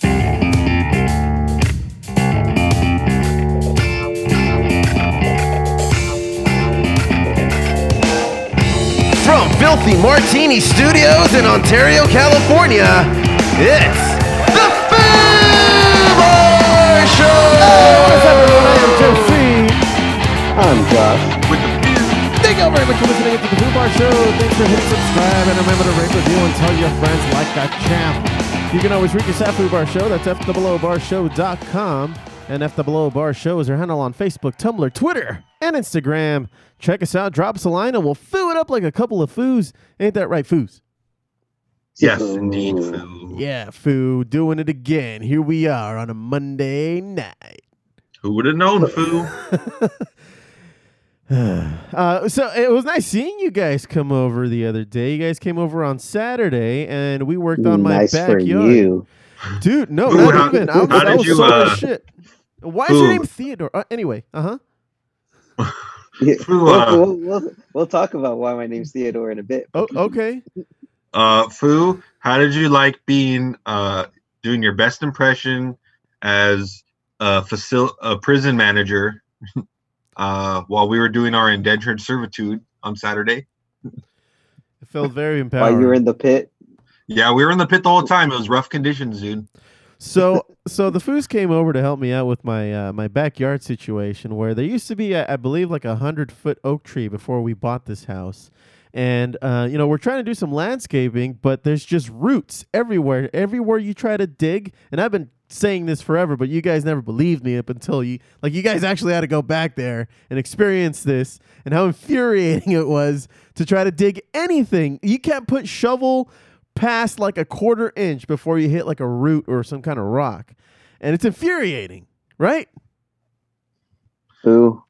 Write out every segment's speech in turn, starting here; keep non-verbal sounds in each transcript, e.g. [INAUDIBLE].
From Filthy Martini Studios in Ontario, California, it's the Foo Bar Show! What's up, everyone? I am Joe C. I'm Josh. Thank you all very much for listening to the Foo Bar Show. Thanks for hitting subscribe and remember to rate, review, and tell your friends like a champ. You can always reach us at Foo Bar Show. That's FOOBarshow.com. And FOO Bar Show is our handle on Facebook, Tumblr, Twitter, and Instagram. Check us out. Drop us a line and we'll foo it up like a couple of foos. Ain't that right, foos? Yes, indeed, Foo. Yeah, foo. Doing it again. Here we are on a Monday night. Who would have known, Foo? [LAUGHS] [SIGHS] uh, so it was nice seeing you guys come over the other day. You guys came over on Saturday, and we worked on my nice for backyard. you. Dude, no, Ooh, not how- even. I was, how I was you, sore as uh, shit. Why is your name Theodore? Uh, anyway, uh huh. Yeah, [LAUGHS] we'll, uh, we'll, we'll, we'll talk about why my name's Theodore in a bit. Oh, okay. Uh, Foo, how did you like being uh doing your best impression as a facil- a prison manager [LAUGHS] uh while we were doing our indentured servitude on Saturday? It felt very [LAUGHS] While empowering. you were in the pit, Yeah, we were in the pit the whole time. It was rough conditions, dude. so so the foos came over to help me out with my uh, my backyard situation where there used to be I I believe like a hundred foot oak tree before we bought this house and uh, you know we're trying to do some landscaping but there's just roots everywhere everywhere you try to dig and I've been saying this forever but you guys never believed me up until you like you guys actually had to go back there and experience this and how infuriating [LAUGHS] it was to try to dig anything you can't put shovel past like a quarter inch before you hit like a root or some kind of rock. And it's infuriating, right? who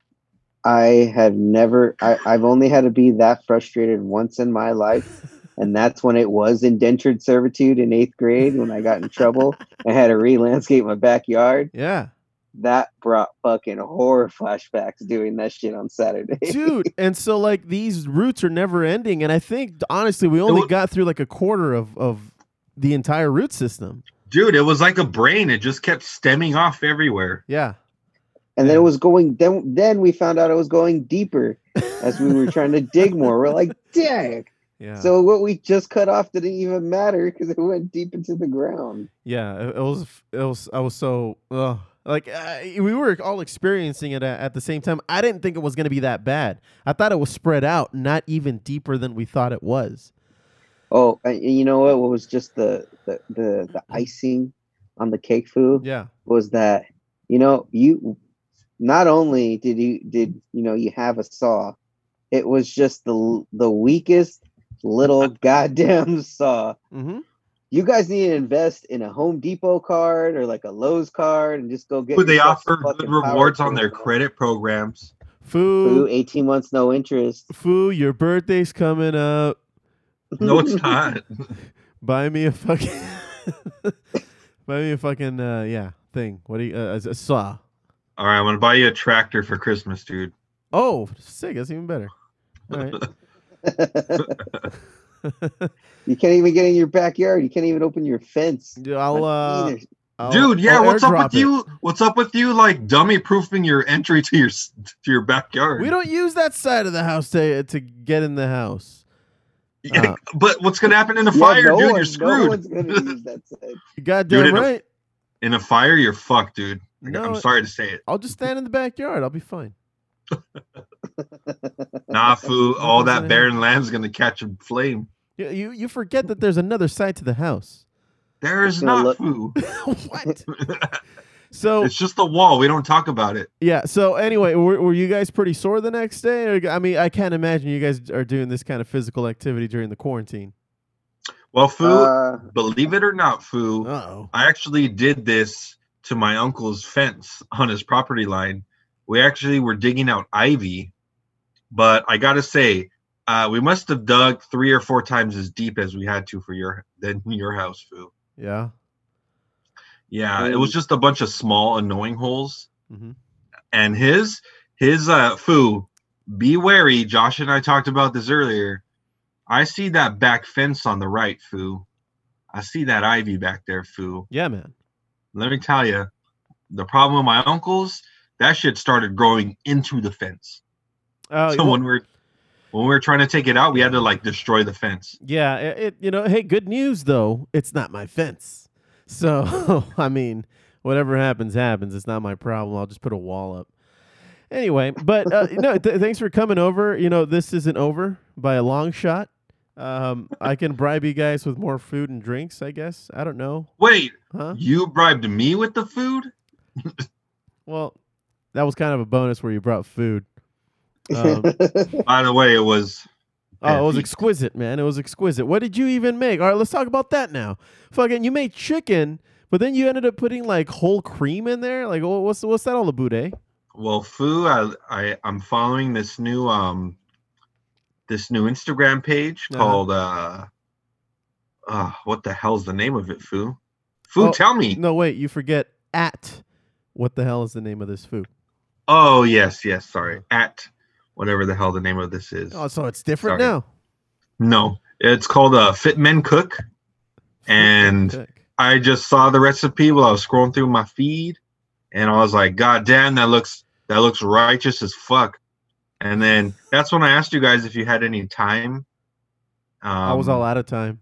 I have never, I, I've only had to be that frustrated once in my life. And that's when it was indentured servitude in eighth grade when I got in trouble. [LAUGHS] I had to re landscape my backyard. Yeah. That brought fucking horror flashbacks doing that shit on Saturday. Dude, [LAUGHS] and so like these roots are never ending. And I think honestly, we only wa- got through like a quarter of, of the entire root system. Dude, it was like a brain. It just kept stemming off everywhere. Yeah. And then it was going then then we found out it was going deeper as we were trying to dig more. We're like, [LAUGHS] dang. Yeah. So what we just cut off didn't even matter because it went deep into the ground. Yeah, it, it was. It was. I was so ugh. like uh, we were all experiencing it at, at the same time. I didn't think it was going to be that bad. I thought it was spread out, not even deeper than we thought it was. Oh, and you know what? What was just the the the, the icing on the cake food Yeah. was that you know you not only did you did you know you have a saw, it was just the the weakest little [LAUGHS] goddamn saw. Mm-hmm. You guys need to invest in a Home Depot card or like a Lowe's card and just go get. Dude, they offer good rewards on their credit programs. Foo, Ooh, 18 months no interest. foo, your birthday's coming up. [LAUGHS] No, it's not. [LAUGHS] Buy me a fucking. buy me a fucking uh, yeah thing. What do you uh, a saw? All right, I'm gonna buy you a tractor for Christmas, dude. Oh, sick! That's even better. All right. [LAUGHS] You can't even get in your backyard. You can't even open your fence. Dude, I'll uh. I'll- Dude, yeah, I'll what's up with it. you? What's up with you like dummy proofing your entry to your to your backyard? We don't use that side of the house to to get in the house. Yeah, Uh, but what's gonna happen in a Yeah, fire, no dude? one- you're screwed. No one's gonna [LAUGHS] use that said. You goddamn Dude, in a- right. in a fire, you're fucked, dude. No, I'm sorry to say it. I'll just stand in the backyard. I'll be fine. [LAUGHS] Nah, [LAUGHS] foo. All that gonna barren land's gonna catch a flame. You you, you forget that there's another side to the house. There is It's gonna not look- foo. [LAUGHS] [LAUGHS] what? So it's just a wall. We don't talk about it. yeah. So anyway, were, were you guys pretty sore the next day? Or, I mean, I can't imagine you guys are doing this kind of physical activity during the quarantine. Well, foo. Uh, believe it or not, foo. Oh. I actually did this to my uncle's fence on his property line. We actually were digging out ivy, but I gotta say, uh, we must have dug three or four times as deep as we had to for your than your house, foo. Yeah. Yeah, it was just a bunch of small annoying holes. Mm-hmm. And his his uh foo, be wary. Josh and I talked about this earlier. I see that back fence on the right, foo. I see that ivy back there, foo. Yeah, man. Let me tell you, the problem with my uncles, that shit started growing into the fence. Oh, [LAUGHS] so when we're when we were trying to take it out, we had to like destroy the fence. yeah. It, it. You know. Hey, good news though. It's not my fence. So [LAUGHS] I mean, whatever happens, happens. It's not my problem. I'll just put a wall up. Anyway, but uh, [LAUGHS] no. Th- thanks for coming over. You know, this isn't over by a long shot. Um, I can bribe you guys with more food and drinks. I guess. I don't know. Wait, Huh? you bribed me with the food? Well, that was kind of a bonus where you brought food. Um, [LAUGHS] By the way, it was Oh, it was exquisite, man. It was exquisite. What did you even make? All right, let's talk about that now. Fucking, you made chicken, but then you ended up putting like whole cream in there. Like, what's what's that all about, eh? well, foo. I, I I'm following this new um this new Instagram page Uh-huh. called uh uh what the hell's the name of it, foo? Foo, Oh, tell me. No, wait, you forget at. What the hell is the name of this foo? Oh yes, yes. Sorry, at whatever the hell the name of this is. Oh, so it's different Sorry. now. No, it's called uh, Fit Men Cook. And- Cook. I just saw the recipe while I was scrolling through my feed, and I was like, "God damn, that looks that looks righteous as fuck." And then that's when I asked you guys if you had any time. Um, I was all out of time.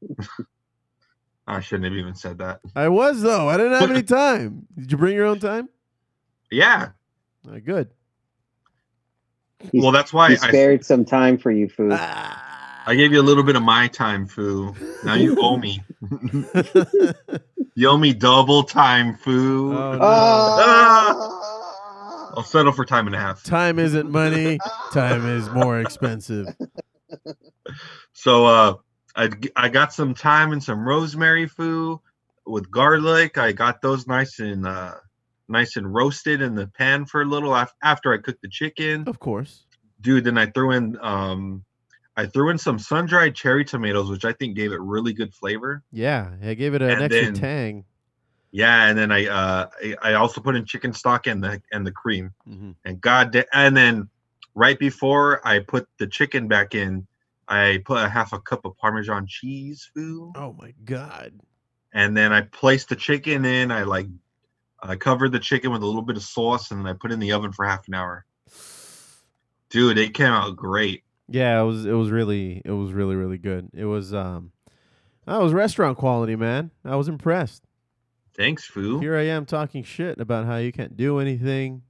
[LAUGHS] I shouldn't have even said that. I was though. I didn't have [LAUGHS] any time. Did you bring your own time? Yeah. Uh, good. He- well, that's why he I, spared some time for you, Foo. I gave you a little bit of my time, foo. Now you owe me. [LAUGHS] You owe me double time, foo. Oh, no. Ah! I'll settle for time and a half. Time isn't money. Time is more expensive. So uh I I got some thyme and some rosemary foo with garlic. I got those nice and uh nice and roasted in the pan for a little after I cooked the chicken. Of course. Dude, then I threw in um I threw in some sun-dried cherry tomatoes which I think gave it really good flavor. Yeah, I gave it an And extra then- tang. Yeah, and then I uh I, also put in chicken stock and the and the cream. hmm And god da- and then right before I put the chicken back in, I put a half a cup of parmesan cheese foo. Oh my god. and then I placed the chicken in. I like I covered the chicken with a little bit of sauce, and then I put it in the oven for half an hour. Dude, it came out great. Yeah, it was it was really it was really really good. It was um that was restaurant quality, man. I was impressed. Thanks, Foo. Here I am talking shit about how you can't do anything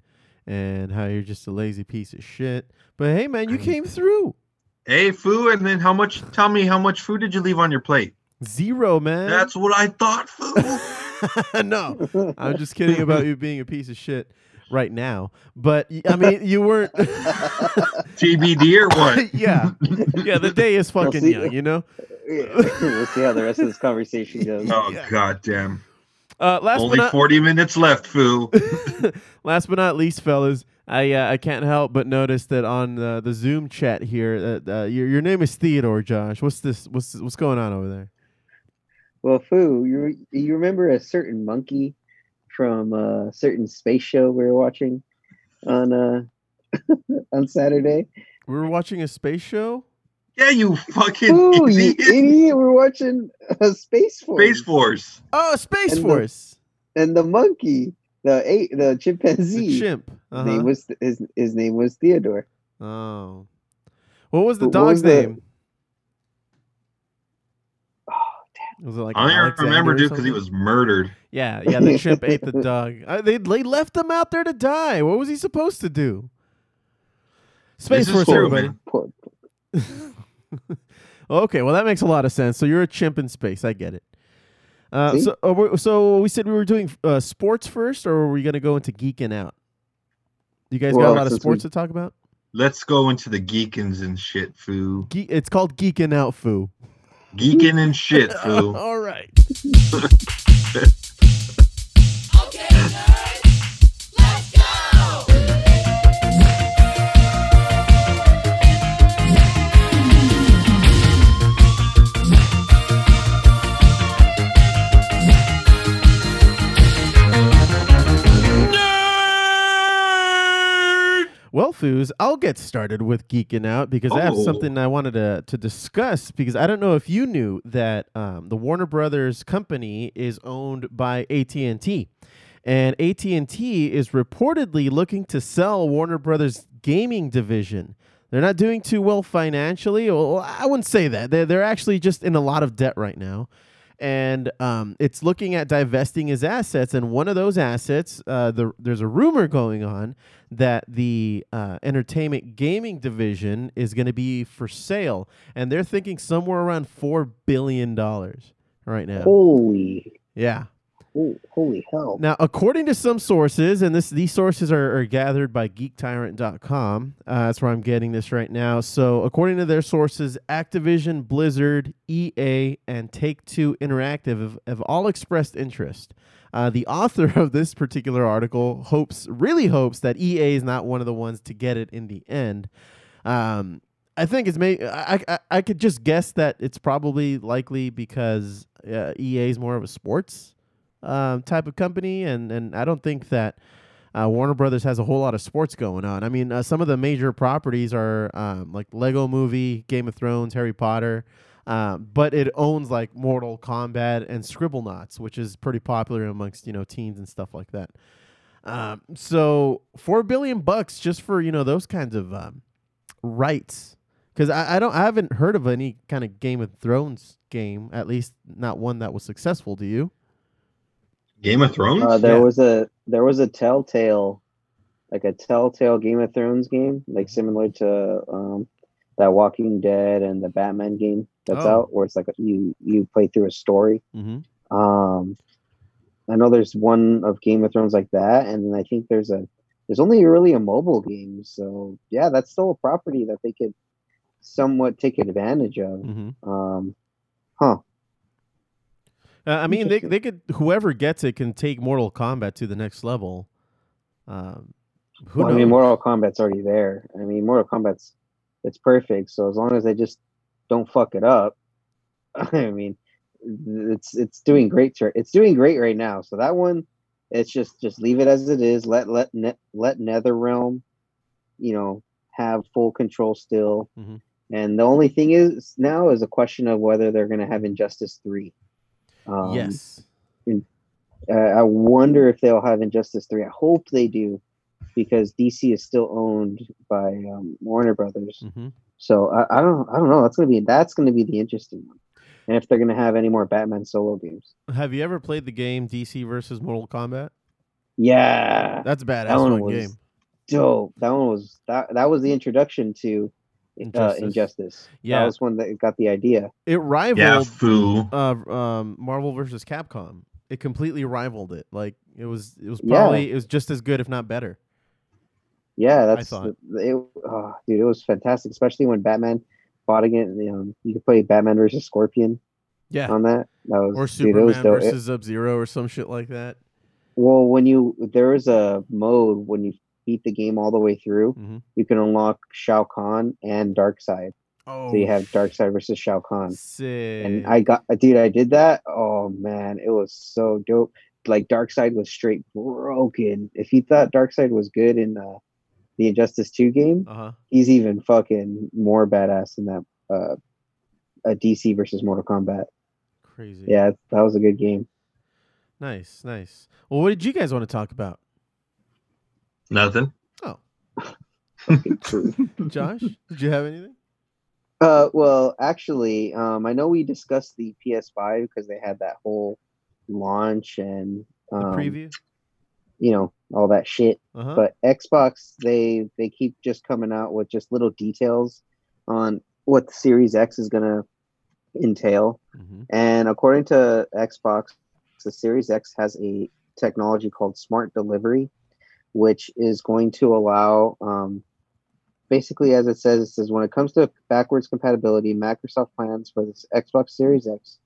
and how you're just a lazy piece of shit. But hey man, you came through. Hey, Foo, and then how much? Tell me how much food did you leave on your plate? Zero, man. That's what I thought, Foo. [LAUGHS] [LAUGHS] no. I'm just [LAUGHS] kidding about you being a piece of shit right now. But I mean, you weren't [LAUGHS] TBD or what? Yeah. Yeah, the day is We'll fucking see. young, you know? we'll see how the rest of this conversation goes. Oh Yeah. god damn! Uh, last Only not forty minutes left, Foo. last but not least, fellas, I uh, I can't help but notice that on uh, the Zoom chat here, uh, uh, your your name is Theodore, Josh. What's this? What's what's going on over there? Well, Foo, you you remember a certain monkey from a certain space show we were watching on uh [LAUGHS] on Saturday? We were watching a space show. Yeah, you fucking Foo, you idiot. idiot! We're watching a Space Force. Space Force. Oh, Space And the- Force. and the monkey, the eight, the chimpanzee. The chimp. His Uh-huh. name was his his name was Theodore. oh. What was the dog's was the- name? Was it like I only Alexander remember or dude because he was murdered. Yeah, yeah. The chimp ate the [LAUGHS] dog. Uh, they they left him out there to die. What was he supposed to do? Space This is Force, cool, everybody. [LAUGHS] Okay, well that makes a lot of sense. So you're a chimp in space. I get it. Uh, so, uh, we- so we said we were doing uh, sports first, or were we going to go into geeking out? You guys got a lot of sports we- to talk about. Let's go into the geekins and shit, foo. Ge- it's called geeking out, foo. Geeking and shit, [LAUGHS] foo. All right. [LAUGHS] Well, Foos, I'll get started with geeking out because I have Oh. something I wanted to, to discuss. Because I don't know if you knew that um, the Warner Brothers company is owned by AT and T, and AT and T is reportedly looking to sell Warner Brothers gaming division. They're not doing too well financially. Well, I wouldn't say that. They're, they're actually just in a lot of debt right now. And um, it's looking at divesting his assets. And one of those assets, uh, the, there's a rumor going on that the uh, entertainment gaming division is going to be for sale. And they're thinking somewhere around $4 billion right now. Holy, Yeah. Ho- holy hell! Now, according to some sources, and this these sources are, are gathered by GeekTyrant.com. Uh, that's where I'm getting this right now. So, according to their sources, Activision, Blizzard, EA, and Take Two Interactive have, have all expressed interest. Uh, the author of this particular article hopes, really hopes, that EA is not one of the ones to get it in the end. Um, I think it's may I, I I could just guess that it's probably likely because uh, EA is more of a sports um, type of company, and and I don't think that uh, Warner Brothers has a whole lot of sports going on. I mean, uh, some of the major properties are um, like Lego Movie, Game of Thrones, Harry Potter, um, but it owns like Mortal Kombat and Scribblenauts, which is pretty popular amongst you know teens and stuff like that. Um, so four billion bucks just for you know those kinds of um, rights. Because I, I don't I haven't heard of any kind of Game of Thrones game, at least not one that was successful. Do you? Game of Thrones? Uh, there Yeah. was a there was a Telltale, like a Telltale Game of Thrones game, like similar to um, that Walking Dead and the Batman game that's Oh. out, where it's like you you play through a story. Mm-hmm. Um, I know there's one of Game of Thrones like that, and then I think there's a there's only really a mobile game. So yeah, that's still a property that they could somewhat take advantage of. Mm-hmm. Um, huh? Uh, I mean, they they could whoever gets it can take Mortal Kombat to the next level. Um, who Well, I mean, Mortal Kombat's already there. I mean, Mortal Kombat's it's perfect. So as long as they just don't fuck it up, [LAUGHS] I mean, it's it's doing great. To, it's doing great right now. So that one, it's just just leave it as it is. Let let ne- let NetherRealm, you know, have full control still. Mhm. And the only thing is now is a question of whether they're going to have Injustice three. Um, yes. uh, I wonder if they'll have Injustice 3. I hope they do because DC is still owned by um, Warner Brothers. Mm-hmm. So I, I don't I don't know. That's gonna be that's gonna be the interesting one. And if they're gonna have any more Batman solo games. Have you ever played the game DC versus Mortal Kombat? Yeah. That's a badass that one was game. dope. That one was that that was the introduction to uh, Injustice. Injustice. Yeah. That was one that got the idea. It yeah, rivaled foo. uh, um, Marvel versus Capcom. It completely rivaled it. Like it was, it was Yeah. probably it was just as good, if not better. Yeah, that's thought. it. Oh, dude, it was fantastic, especially when Batman fought again. You, know, you could play Batman versus Scorpion Yeah, on that. That was or dude, was Superman versus Sub Zero or some shit like that. Well, when you there is a mode when you beat the game all the way through, Mhm. you can unlock Shao Kahn and Darkseid. Oh, So you have Darkseid versus Shao Kahn. sick. And I got dude, I did that. Oh man, it was so dope. Like Darkseid was straight broken. If you thought Darkseid was good in uh, the Injustice 2 game, uh huh. he's even fucking more badass in that uh a DC versus Mortal Kombat. Crazy. Yeah, that was a good game. Nice, nice. Well, what did you guys want to talk about? Nothing. Oh, [LAUGHS] True. Josh, did you have anything? Uh, well, actually, um, I know we discussed the PS5 because they had that whole launch and The um, preview. you know, all that shit. Uh-huh. But Xbox, they they keep just coming out with just little details on what the Series X is gonna entail. Mhm. And according to Xbox, the Series X has a technology called Smart Delivery, which is going to allow, um, basically, as it says, it says when it comes to backwards compatibility, Microsoft plans for this Xbox Series X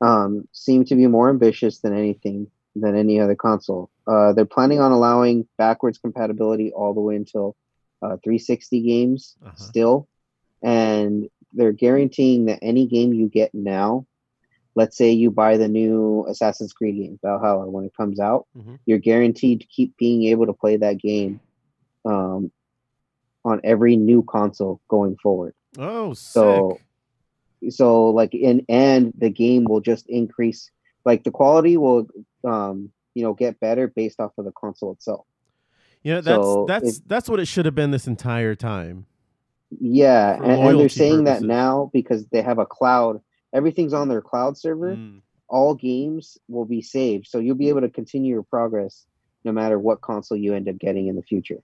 um, seem to be more ambitious than anything than any other console. Uh, they're planning on allowing backwards compatibility all the way until uh, 360 games Uh-huh. still, and they're guaranteeing that any game you get now, let's say you buy the new Assassin's Creed game Valhalla when it comes out, Mhm. you're guaranteed to keep being able to play that game um, on every new console going forward. Oh, sick. So, so like in and the game will just increase. Like the quality will, um, you know, get better based off of the console itself. you know, that's so that's it- that's what it should have been this entire time. Yeah, and, and they're saying purposes. that now because they have a cloud. Everything's on their cloud server. Mm. All games will be saved, so you'll be able to continue your progress no matter what console you end up getting in the future.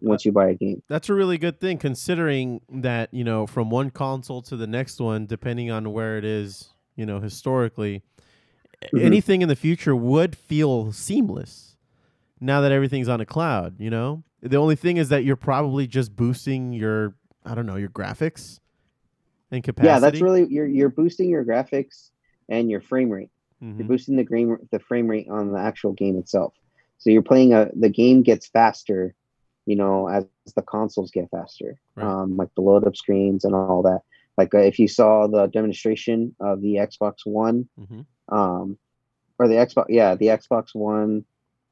Once you buy a game, That's a really good thing, considering that you know from one console to the next one, depending on where it is, you know, historically, Mhm. anything in the future would feel seamless. Now that everything's on a cloud, you know, the only thing is that you're probably just boosting your, I don't know, your graphics and capacity. yeah, that's really you're you're boosting your graphics and your frame rate. Mhm. You're boosting the frame the frame rate on the actual game itself. So you're playing a the game gets faster, you know, as the consoles get faster. Right. Um, like the load up screens and all that. Like uh, if you saw the demonstration of the Xbox One, Mhm. um, or the Xbox, yeah, the Xbox One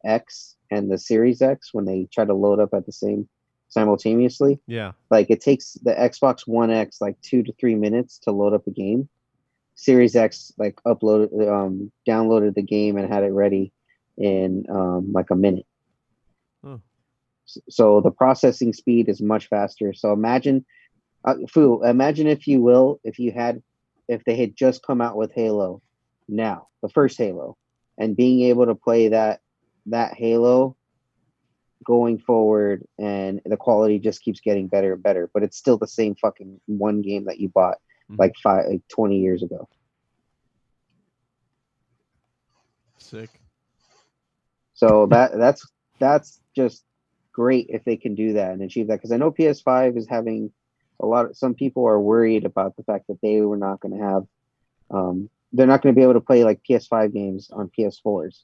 X and the Series X when they try to load up at the same simultaneously Yeah. like it takes the Xbox One X like two to three minutes to load up a game. Series X like uploaded, um, downloaded the game and had it ready in um, like a minute. Oh. So the processing speed is much faster. So imagine, uh, Fu, imagine if you will, if you had, if they had just come out with Halo now, the first Halo, and being able to play that that Halo going forward and the quality just keeps getting better and better but it's still the same fucking one game that you bought Mhm. like five like 20 years ago Sick. so that that's that's just great if they can do that and achieve that because i know ps5 is having a lot of some people are worried about the fact that they were not going to have um they're not going to be able to play like ps5 games on ps4s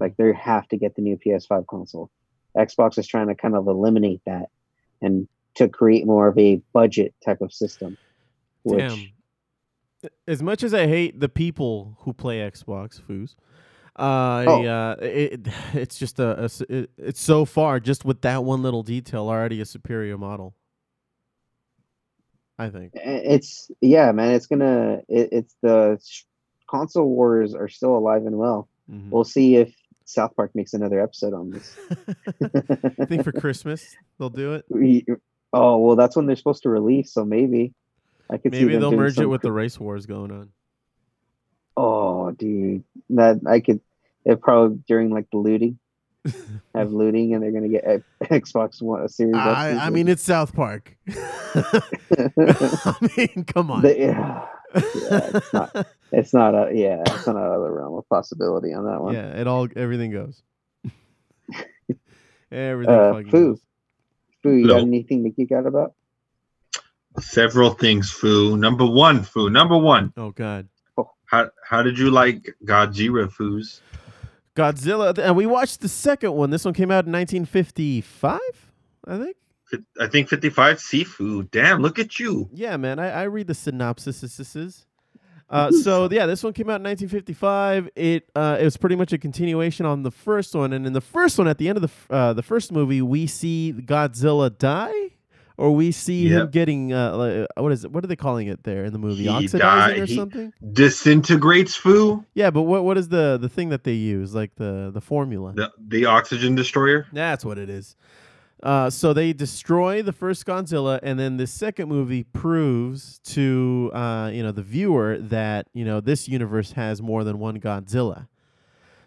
like they have to get the new ps5 console xbox is trying to kind of eliminate that and to create more of a budget type of system which Damn. As much as I hate the people who play Xbox, foos, uh, Oh. uh, it, it's just a, a it- it's so far just with that one little detail already a superior model. I think. it's yeah man it's gonna it, it's the console wars are still alive and well Mhm. we'll see if south park makes another episode on this I [LAUGHS] think for Christmas they'll do it. We- oh well that's when they're supposed to release so maybe i could see Maybe they'll merge it with the race wars going on. oh dude that i could it probably during like the looting [LAUGHS] have looting and they're gonna get [LAUGHS] xbox one a series I mean, it's South Park. I mean, come on. Yeah, yeah, it's not. It's not a yeah. It's not out of the realm of possibility on that one. yeah, it all everything goes. [LAUGHS] everything Uh, fucking Foo. goes. Foo, you got anything to geek out about? Several things, Foo. Number one, Foo. Number one. Oh God. How how did you like Godzilla, Foos? Godzilla, and we watched the second one. This one came out in 1955, I think. I think 55 seafood. Damn, look at you. Yeah, man, I, I read the synopsis. This is. Uh, so yeah, this one came out in 1955. It uh, it was pretty much a continuation on the first one, and in the first one, at the end of the f- uh, the first movie, we see Godzilla die, or we see him getting uh, like, uh, what is it? What are they calling it there in the movie? He Oxidizing died- or he- something? Disintegrates, Foo. Yeah, but what what is the the thing that they use? Like the the formula? The, the oxygen destroyer. That's what it is. Uh, so they destroy the first Godzilla, and then the second movie proves to uh, you know the viewer that you know this universe has more than one Godzilla.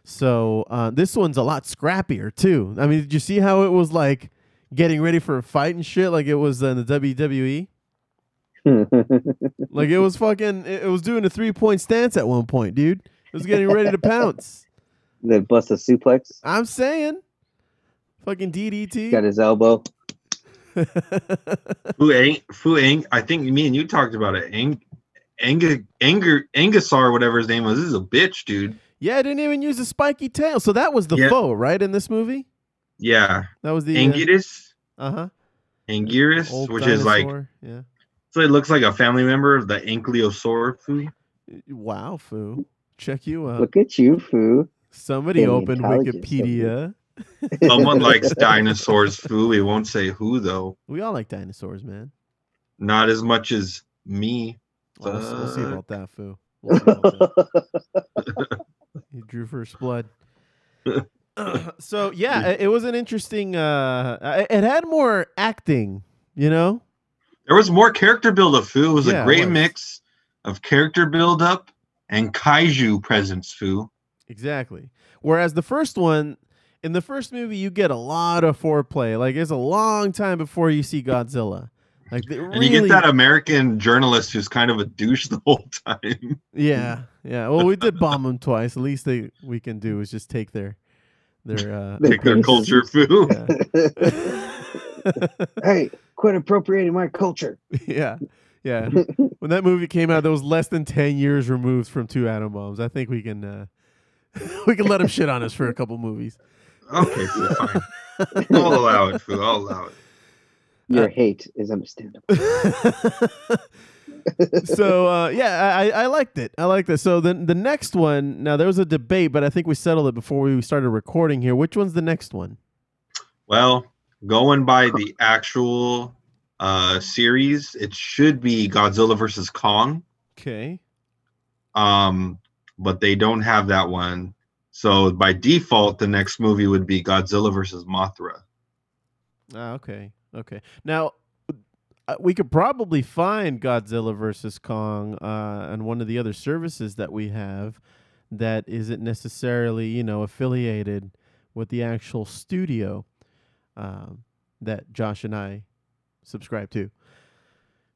So uh, this one's a lot scrappier too. I mean, did you see how it was like getting ready for a fight and shit, like it was in the WWE? [LAUGHS] Like it was fucking, it was doing a three point stance at one point, dude. It was getting ready to pounce. They bust a suplex. I'm saying, fucking DDT. Got his elbow. [LAUGHS] Fu Ang, Fu Ang, I think me and you talked about it. Ang, Anga, Anger, Angasar, whatever his name was, this is a bitch, dude. Yeah, I didn't even use a spiky tail. So that was the Yeah. foe, right? In this movie, Yeah, that was the Anguirus, uh huh, Anguirus, which is like yeah. so it looks like a family member of the Ankylosaur Fu. Wow, foo. Check you out. Look at you, Foo. Somebody Damn opened intelligence of. Wikipedia. Someone likes dinosaurs, Foo. We won't say who though. We all like dinosaurs, man. Not as much as me. We'll, we'll see about that, foo. We'll about that. He drew first blood. [LAUGHS] so yeah, it, it was an interesting. Uh, it- had more acting, you know. There was more character build up, Fu. It was Yeah, a great was. mix of character build up and kaiju presence, Foo. Exactly. Whereas the first one, in the first movie, you get a lot of foreplay. Like it's a long time before you see Godzilla. Like they And really, you get that American journalist who's kind of a douche the whole time. [LAUGHS] yeah, yeah. Well, we did bomb them twice. At least they we can do is just take their their uh, [LAUGHS] Take their culture, [LAUGHS] food Yeah. hey, quit appropriating my culture. yeah, yeah. When that movie came out, that was less than ten years removed from two atom bombs. I think we can uh, we can let him shit on us for a couple movies. Okay, Fu, fine. I'll allow it, Fu. I'll allow it. Your hate is understandable. [LAUGHS] so uh, yeah, I, I liked it. I liked it. So then the next one. Now there was a debate, but I think we settled it before we started recording here. Which one's the next one? Well, going by the actual uh series, it should be Godzilla versus Kong. Okay. Um, but they don't have that one. So by default, the next movie would be Godzilla versus Mothra. Ah, okay. Okay. Now uh, we could probably find Godzilla versus Kong uh, on one of the other services that we have that isn't necessarily, you know, affiliated with the actual studio um, that Josh and I subscribe to.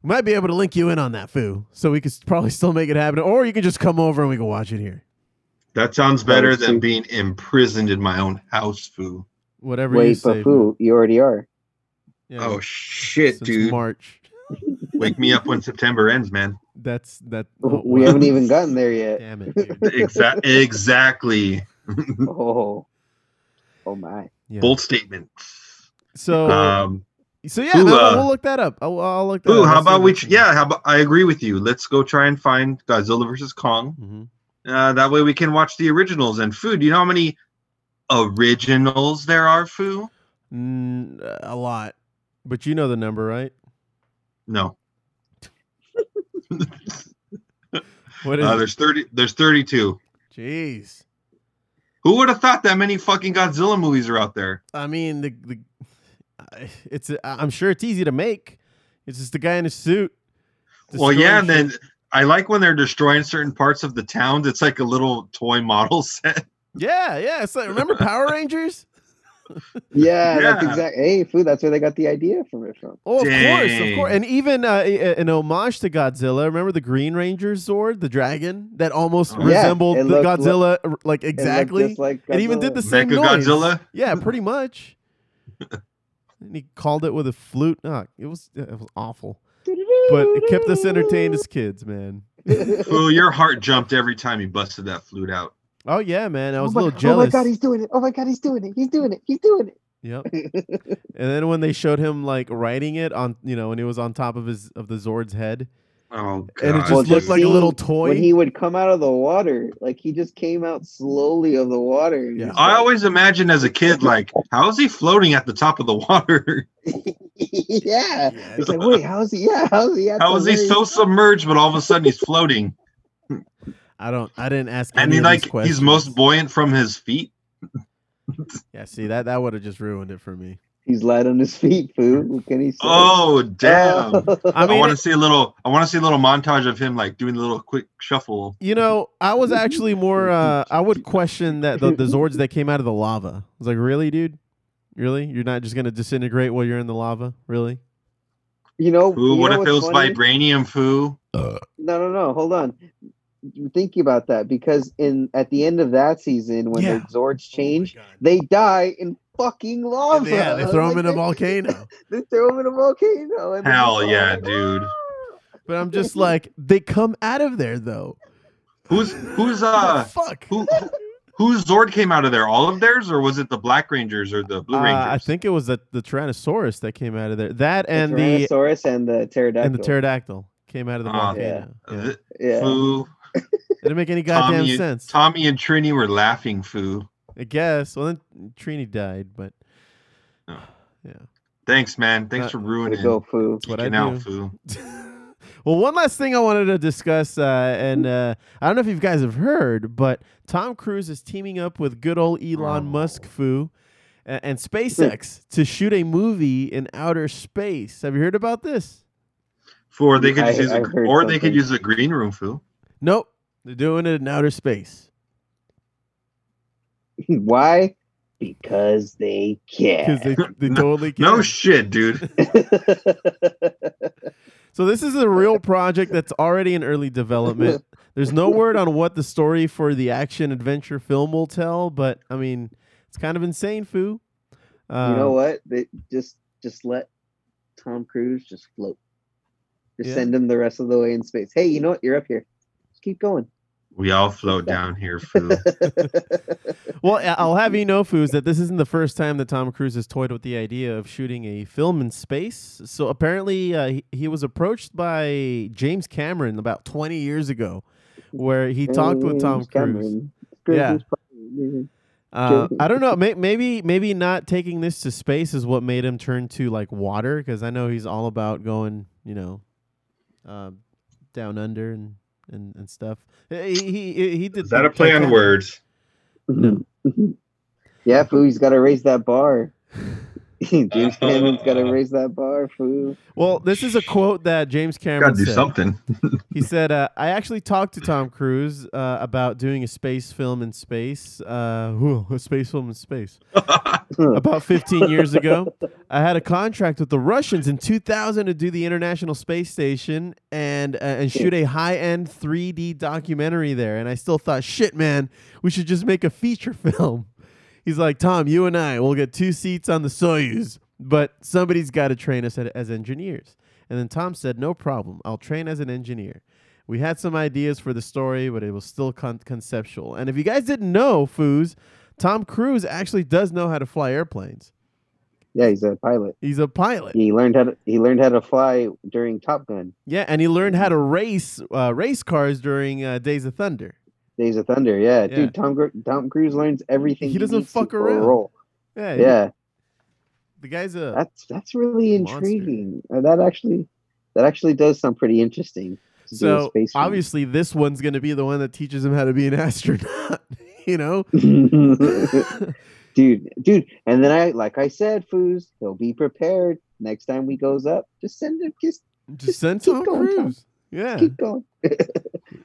We might be able to link you in on that, Foo, so we could probably still make it happen, or you can just come over and we can watch it here. That sounds better than suit- being imprisoned in my own house, Fu. Whatever you Wait, say. but Foo, you already are. Yeah, Oh shit, since dude! March. [LAUGHS] Wake me up when September ends, man. That's that. oh, we wow. haven't even gotten there [LAUGHS] yet. Damn it, dude. Exactly. exactly. [LAUGHS] Oh, oh my. Yeah. Bold statement. So, Um, so yeah, Foo, no, uh, we'll look that up. I'll, I'll look that Ooh, up. how about we? Ch- Yeah, how about I agree with you. Let's go try and find Godzilla versus Kong. Mhm. Uh, that way we can watch the originals. And do you know how many originals there are, Foo? Mm, a lot, but you know the number, right? No. What is Uh, it? there's thirty. There's thirty-two. Jeez. Who would have thought that many fucking Godzilla movies are out there? I mean, the the it's I'm sure it's easy to make. It's just the guy in a suit. well, yeah, and then I like when they're destroying certain parts of the towns. It's like a little toy model [LAUGHS] set. yeah, yeah. It's like remember [LAUGHS] Power Rangers? Yeah, that's exactly. exact. Hey, Foo, that's where they got the idea from it from. Oh, of course, of course, and even uh, a- a- an homage to Godzilla. Remember the Green Ranger Zord, the dragon that almost Oh. Resembled it the looked Godzilla, r- like exactly. just like It even did the same Mecha noise. Godzilla? Yeah, pretty much. [LAUGHS] and he called it with a flute. Ah, it was it was awful, but it kept us entertained as kids, man. [LAUGHS] Fu, your heart jumped every time he busted that flute out. Oh yeah, man. I oh was oh a my, little jealous. Oh my god, he's doing it! Oh my god, he's doing it! He's doing it! He's doing it. Yep. And then when they showed him like writing it on, you know, when he was on top of his of the Zord's head, Oh god! and it just Well, looked just like a little toy. when he would come out of the water, like he just came out slowly of the water. Yeah. He's I like- always imagined as a kid, like, how is he floating at the top of the water? [LAUGHS] [LAUGHS] yeah. Yeah, It's like, wait, how's he? Yeah, how's he? At How the is he so top? submerged, but all of a sudden he's floating? [LAUGHS] I don't. I didn't ask. And any he of like these he's most buoyant from his feet. Yeah, see that that would have just ruined it for me. He's light on his [LAUGHS] feet, foo. What can he say? Oh damn! Oh. [LAUGHS] [LAUGHS] I I, mean, want it- to see a little. I want to see a little montage of him like doing a little quick shuffle. You know, I was actually more. Uh, I would question that the, the Zords that came out of the lava. I was like, really, dude? Really? You're not just gonna disintegrate while you're in the lava? Really? you know, Ooh, you what know if it was what's funny? vibranium foo? No, no, no. Hold on. Thinking about that because in at the end of that season, when Yeah. the Zords change, they die in fucking lava. Yeah, they I was throw him like, in a volcano. [LAUGHS] They throw him in a volcano. And Hell yeah, like, dude. But I'm just like, they come out of there though. Who's who's The uh fuck? who who- whose Zord came out of there? All of theirs, or was it the Black Rangers or the Blue Uh, Rangers? I think it was the, the Tyrannosaurus that came out of there. That and the Tyrannosaurus and the pterodactyl. and the pterodactyl came out of the Ah, volcano. Yeah. Th- yeah. Foo. Didn't make any goddamn Tommy, sense. Tommy and Trini were laughing. Foo. I guess. Well, then Trini died, but Oh. [SIGHS] yeah. Thanks, man. Thanks Uh, for ruining. to go, foo. That's what I Geeking out. Foo. [LAUGHS] well, one last thing I wanted to discuss, uh, and uh, I don't know if you guys have heard, but Tom Cruise is teaming up with good old Elon Oh. Musk foo and, and SpaceX to shoot a movie in outer space. Have you heard about this? For they could I- use a, I've heard or they could use a green room. Foo. Nope, they're doing it in outer space [LAUGHS] Why? Because they can. because they they [LAUGHS] totally can. No shit, dude. [LAUGHS] So this is a real project that's already in early development. There's no word on what the story for the action adventure film will tell, but I mean, it's kind of insane, foo. Uh, you know what? They just just let Tom Cruise just float. Just Yeah. send him the rest of the way in space. Hey, you know what? You're up here. Just keep going. We all float down here, Foo. [LAUGHS] Well, I- I'll have you know, Foos, that this isn't the first time that Tom Cruise has toyed with the idea of shooting a film in space. So apparently, uh, he, he was approached by James Cameron about 20 years ago, where he talked with Tom James Cruise. Yeah. Uh, I don't know. May, maybe maybe not taking this to space is what made him turn to like water because I know he's all about going, you know, uh, down under and, and, and stuff. He he he, he did. Is that a play on words? No. [LAUGHS] yeah, foo, he's got to raise that bar. [LAUGHS] [LAUGHS] James Cameron's got to [LAUGHS] raise that bar, foo. Well, this is a quote that James Cameron Gotta do said. something. [LAUGHS] He said, uh, "I actually talked to Tom Cruise uh, about doing a space film in space. Uh, whew, a space film in space about 15 years ago. I had a contract with the Russians in 2000 to do the International Space Station and uh, and shoot a high-end 3D documentary there. And I still thought, shit, man, we should just make a feature film." He's like, "Tom, you and I, we'll get two seats on the Soyuz, but somebody's got to train us as engineers." And then Tom said, "No problem. I'll train as an engineer." We had some ideas for the story, but it was still con- conceptual. And if you guys didn't know, foos, Tom Cruise actually does know how to fly airplanes. Yeah, he's a pilot. He's a pilot. He learned how to he learned how to fly during Top Gun, Yeah, and he learned how to race uh, race cars during uh, Days of Thunder. Days of Thunder. Yeah, Yeah. dude, Tom Tom Cruise learns everything. He doesn't needs fuck around. role. Yeah, Yeah, the guy's a that's that's really Monster. intriguing. Uh, that actually that actually does sound pretty interesting. to so obviously this one's gonna be the one that teaches him how to be an [LAUGHS] astronaut. [LAUGHS] you know, [LAUGHS] dude, dude, and then I, like I said, foos, he'll be prepared next time we goes up. Just send him, just just send Tom going, Tom. Cruise. Yeah, keep going.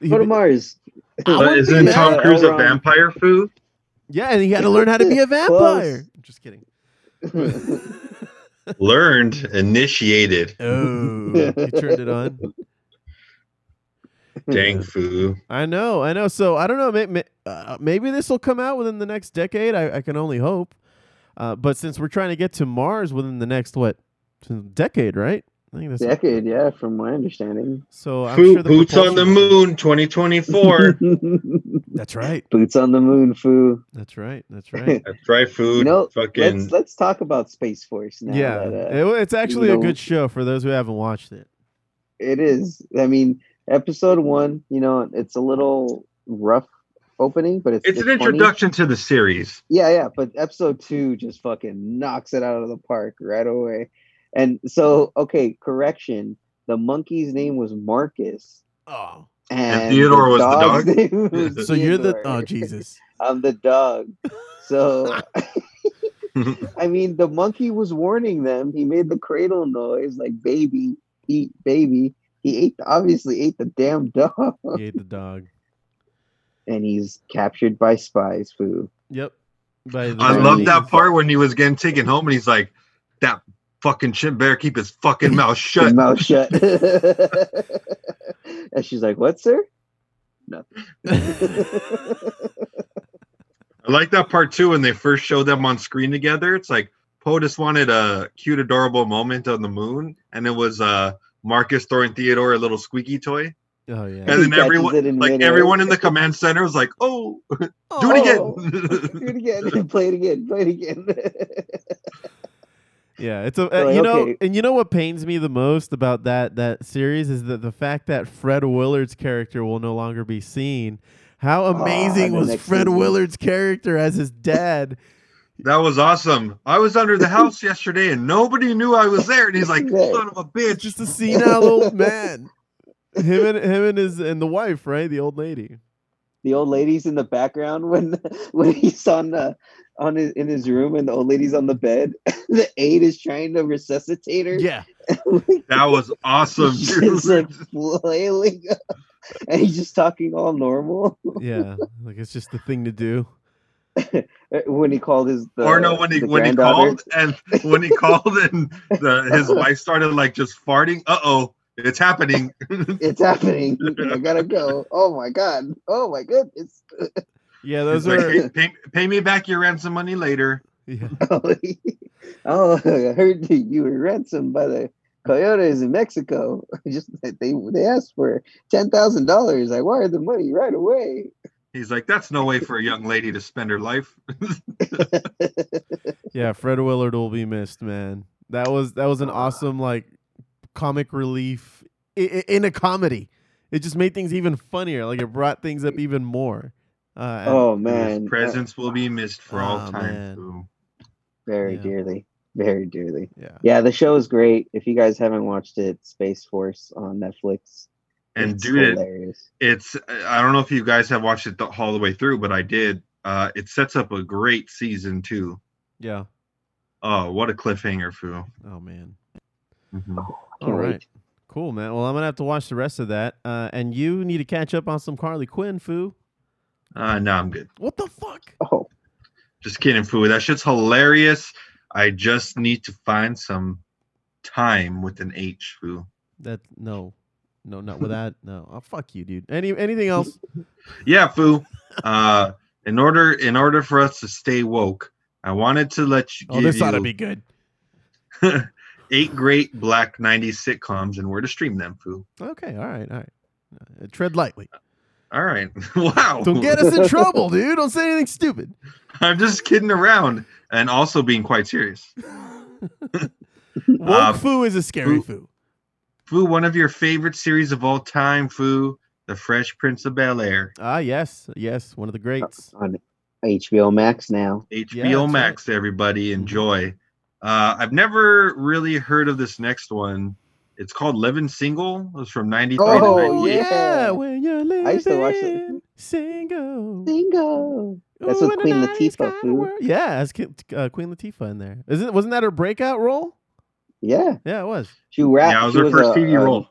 He- Go to Mars. I But isn't Tom mad. Cruise a vampire Foo? yeah, and he had to learn how to be a [LAUGHS] vampire. Just kidding. [LAUGHS] Learned, initiated. Oh, you turned it on. [LAUGHS] Dang Foo. I know, I know. So I don't know. Maybe, uh, maybe this will come out within the next decade. I, I can only hope. Uh, but since we're trying to get to Mars within the next what decade, right? I think that's Decade, yeah, from my understanding. So I'm Foo sure the boots on the moon 2024. [LAUGHS] That's right. Boots on the moon, foo. That's right. That's [LAUGHS] right. That's right, food. No, Fucking let's let's talk about Space Force now. yeah, that, uh, it- it's actually a know- good show for those who haven't watched it. it is. I mean, episode one, you know, it's a little rough opening, but it's it's an funny. introduction to the series. Yeah, yeah, but episode two just fucking knocks it out of the park right away. And so, okay, correction. The monkey's name was Marcus. Oh, And, Theodore was the dog? was [LAUGHS] so you're the oh Jesus. [LAUGHS] I'm the dog. So [LAUGHS] I mean, the monkey was warning them. He made the cradle noise, like "baby, eat, baby." He ate, obviously, ate the damn dog, He ate the dog. and he's captured by spies. Foo. Yep. By the I love that part when he was getting taken home and he's like, that fucking chimp better keep his fucking [LAUGHS] mouth His shut. mouth shut. [LAUGHS] and she's like, "What, sir?" Nothing. [LAUGHS] I like that part too when they first showed them on screen together. It's like Poe just wanted a cute, adorable moment on the moon, and it was uh Marcus throwing Theodore a little squeaky toy. Oh yeah. And then everyone it in like midair. everyone in the command center was like, Oh, do it Oh, again. Do it again. Play it again. Play it again. Yeah, it's a uh, Like, you know, okay. and you know what pains me the most about that that series is that the fact that Fred Willard's character will no longer be seen. How amazing the was Fred season. Willard's character as his dad? that was awesome. I was under the house yesterday and nobody knew I was there. And he's like, son of a bitch. just a senile old [LAUGHS] man. Him and him and his and the wife, right? The old lady. the old lady's in the background when [LAUGHS] when he's on the on his in his room and the old lady's on the bed. [LAUGHS] the aide is trying to resuscitate her. Yeah. [LAUGHS] That was awesome. She's like dude. flailing, [LAUGHS] and he's just talking all normal. Yeah. Like it's just the thing to do. when he called his the, or no, when he when he called and when he called and the, his wife started like just farting. Uh oh, it's happening. it's happening. I gotta go. Oh my god. Oh my goodness. Yeah, those It's like, are "Hey, pay, pay me back your ransom money later. yeah. [LAUGHS] oh, I heard that you were ransomed by the coyotes in Mexico. [LAUGHS] Just they they asked for ten thousand dollars. I wired the money right away. He's like, that's no way for a young lady to spend her life. [LAUGHS] Yeah, Fred Willard will be missed, man. That was that was an ah. awesome like comic relief i- i- in a comedy. It just made things even funnier. Like it brought things up even more. Uh, oh man, uh, presence will be missed for all Oh, time. very Yeah. dearly, very dearly. yeah. Yeah, the show is great. If you guys haven't watched it, Space Force on Netflix. And it's dude, it, hilarious. it's I don't know if you guys have watched it the, all the way through, but I did. Uh, it sets up a great season too. Yeah. Oh, what a cliffhanger, foo. Oh man. Mhm. All Can't wait. Cool, man. Well, I'm gonna have to watch the rest of that. Uh, and you need to catch up on some Harley Quinn, foo. Uh, no, I'm good. What the fuck? Oh, Just kidding, foo. That shit's hilarious. I just need to find some time with an H, foo. That no, no, not with that. No. Oh, fuck you, dude. Any anything else? [LAUGHS] Yeah, foo. Uh, in order in order for us to stay woke, I wanted to let you. Oh, give this ought to be good. [LAUGHS] eight great black '90s sitcoms and where to stream them, foo. Okay. All right. All right. Uh, tread lightly. All right. [LAUGHS] wow. Don't get us in trouble, dude. Don't say anything stupid. [LAUGHS] I'm just kidding around and also being quite serious. [LAUGHS] Woke Uh, foo is a scary foo- foo. Foo, one of your favorite series of all time, Foo, The Fresh Prince of Bel Air, Ah, yes, yes, one of the greats. on HBO Max now. HBO that's Max. Everybody Mm-hmm. enjoy. Uh, I've never really heard of this next one. It's called Living Single. It was from '93 Oh, to Oh 98. yeah, yeah. when you're living I used to watch it. single. Bingo. That's Ooh, with Queen Latifah, kinda fool. world. Yeah, as uh, Queen Latifah in there. Is it? Wasn't that her breakout role? Yeah, Yeah, it was. she rapped. Yeah, it was she her first a- TV a- role.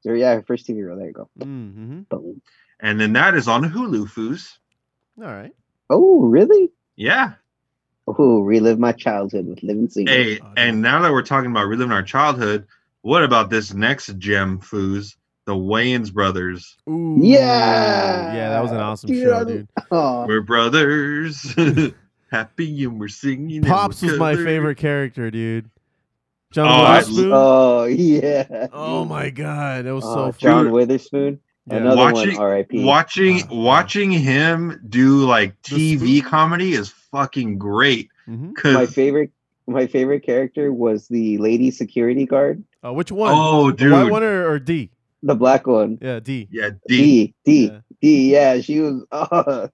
so yeah, her first TV role. There you go. Mm-hmm. Boom. And then that is on Hulu, Foos. All right. Oh, really? Yeah. Oh, relive my childhood with living single. Hey, Oh, and now that we're talking about reliving our childhood, what about this next gem, Foos? The Wayans brothers. Ooh. Yeah. Yeah, that was an awesome Dude, show, dude. Oh, We're brothers. [LAUGHS] Happy and we're singing. Pops we're was my favorite character, dude. John Oh, Witherspoon. oh yeah. oh my god, that was Oh, so John fun. Witherspoon. Yeah. Another Watching- one. R.I.P. Watching Ah, watching him do like TV comedy is fucking great. Mhm. My favorite. My favorite character was the lady security guard, Uh, which one? oh The white dude, one or, or D? the black one. Yeah, D. yeah, D. D D Yeah. D. Yeah, she was. [LAUGHS] Uh,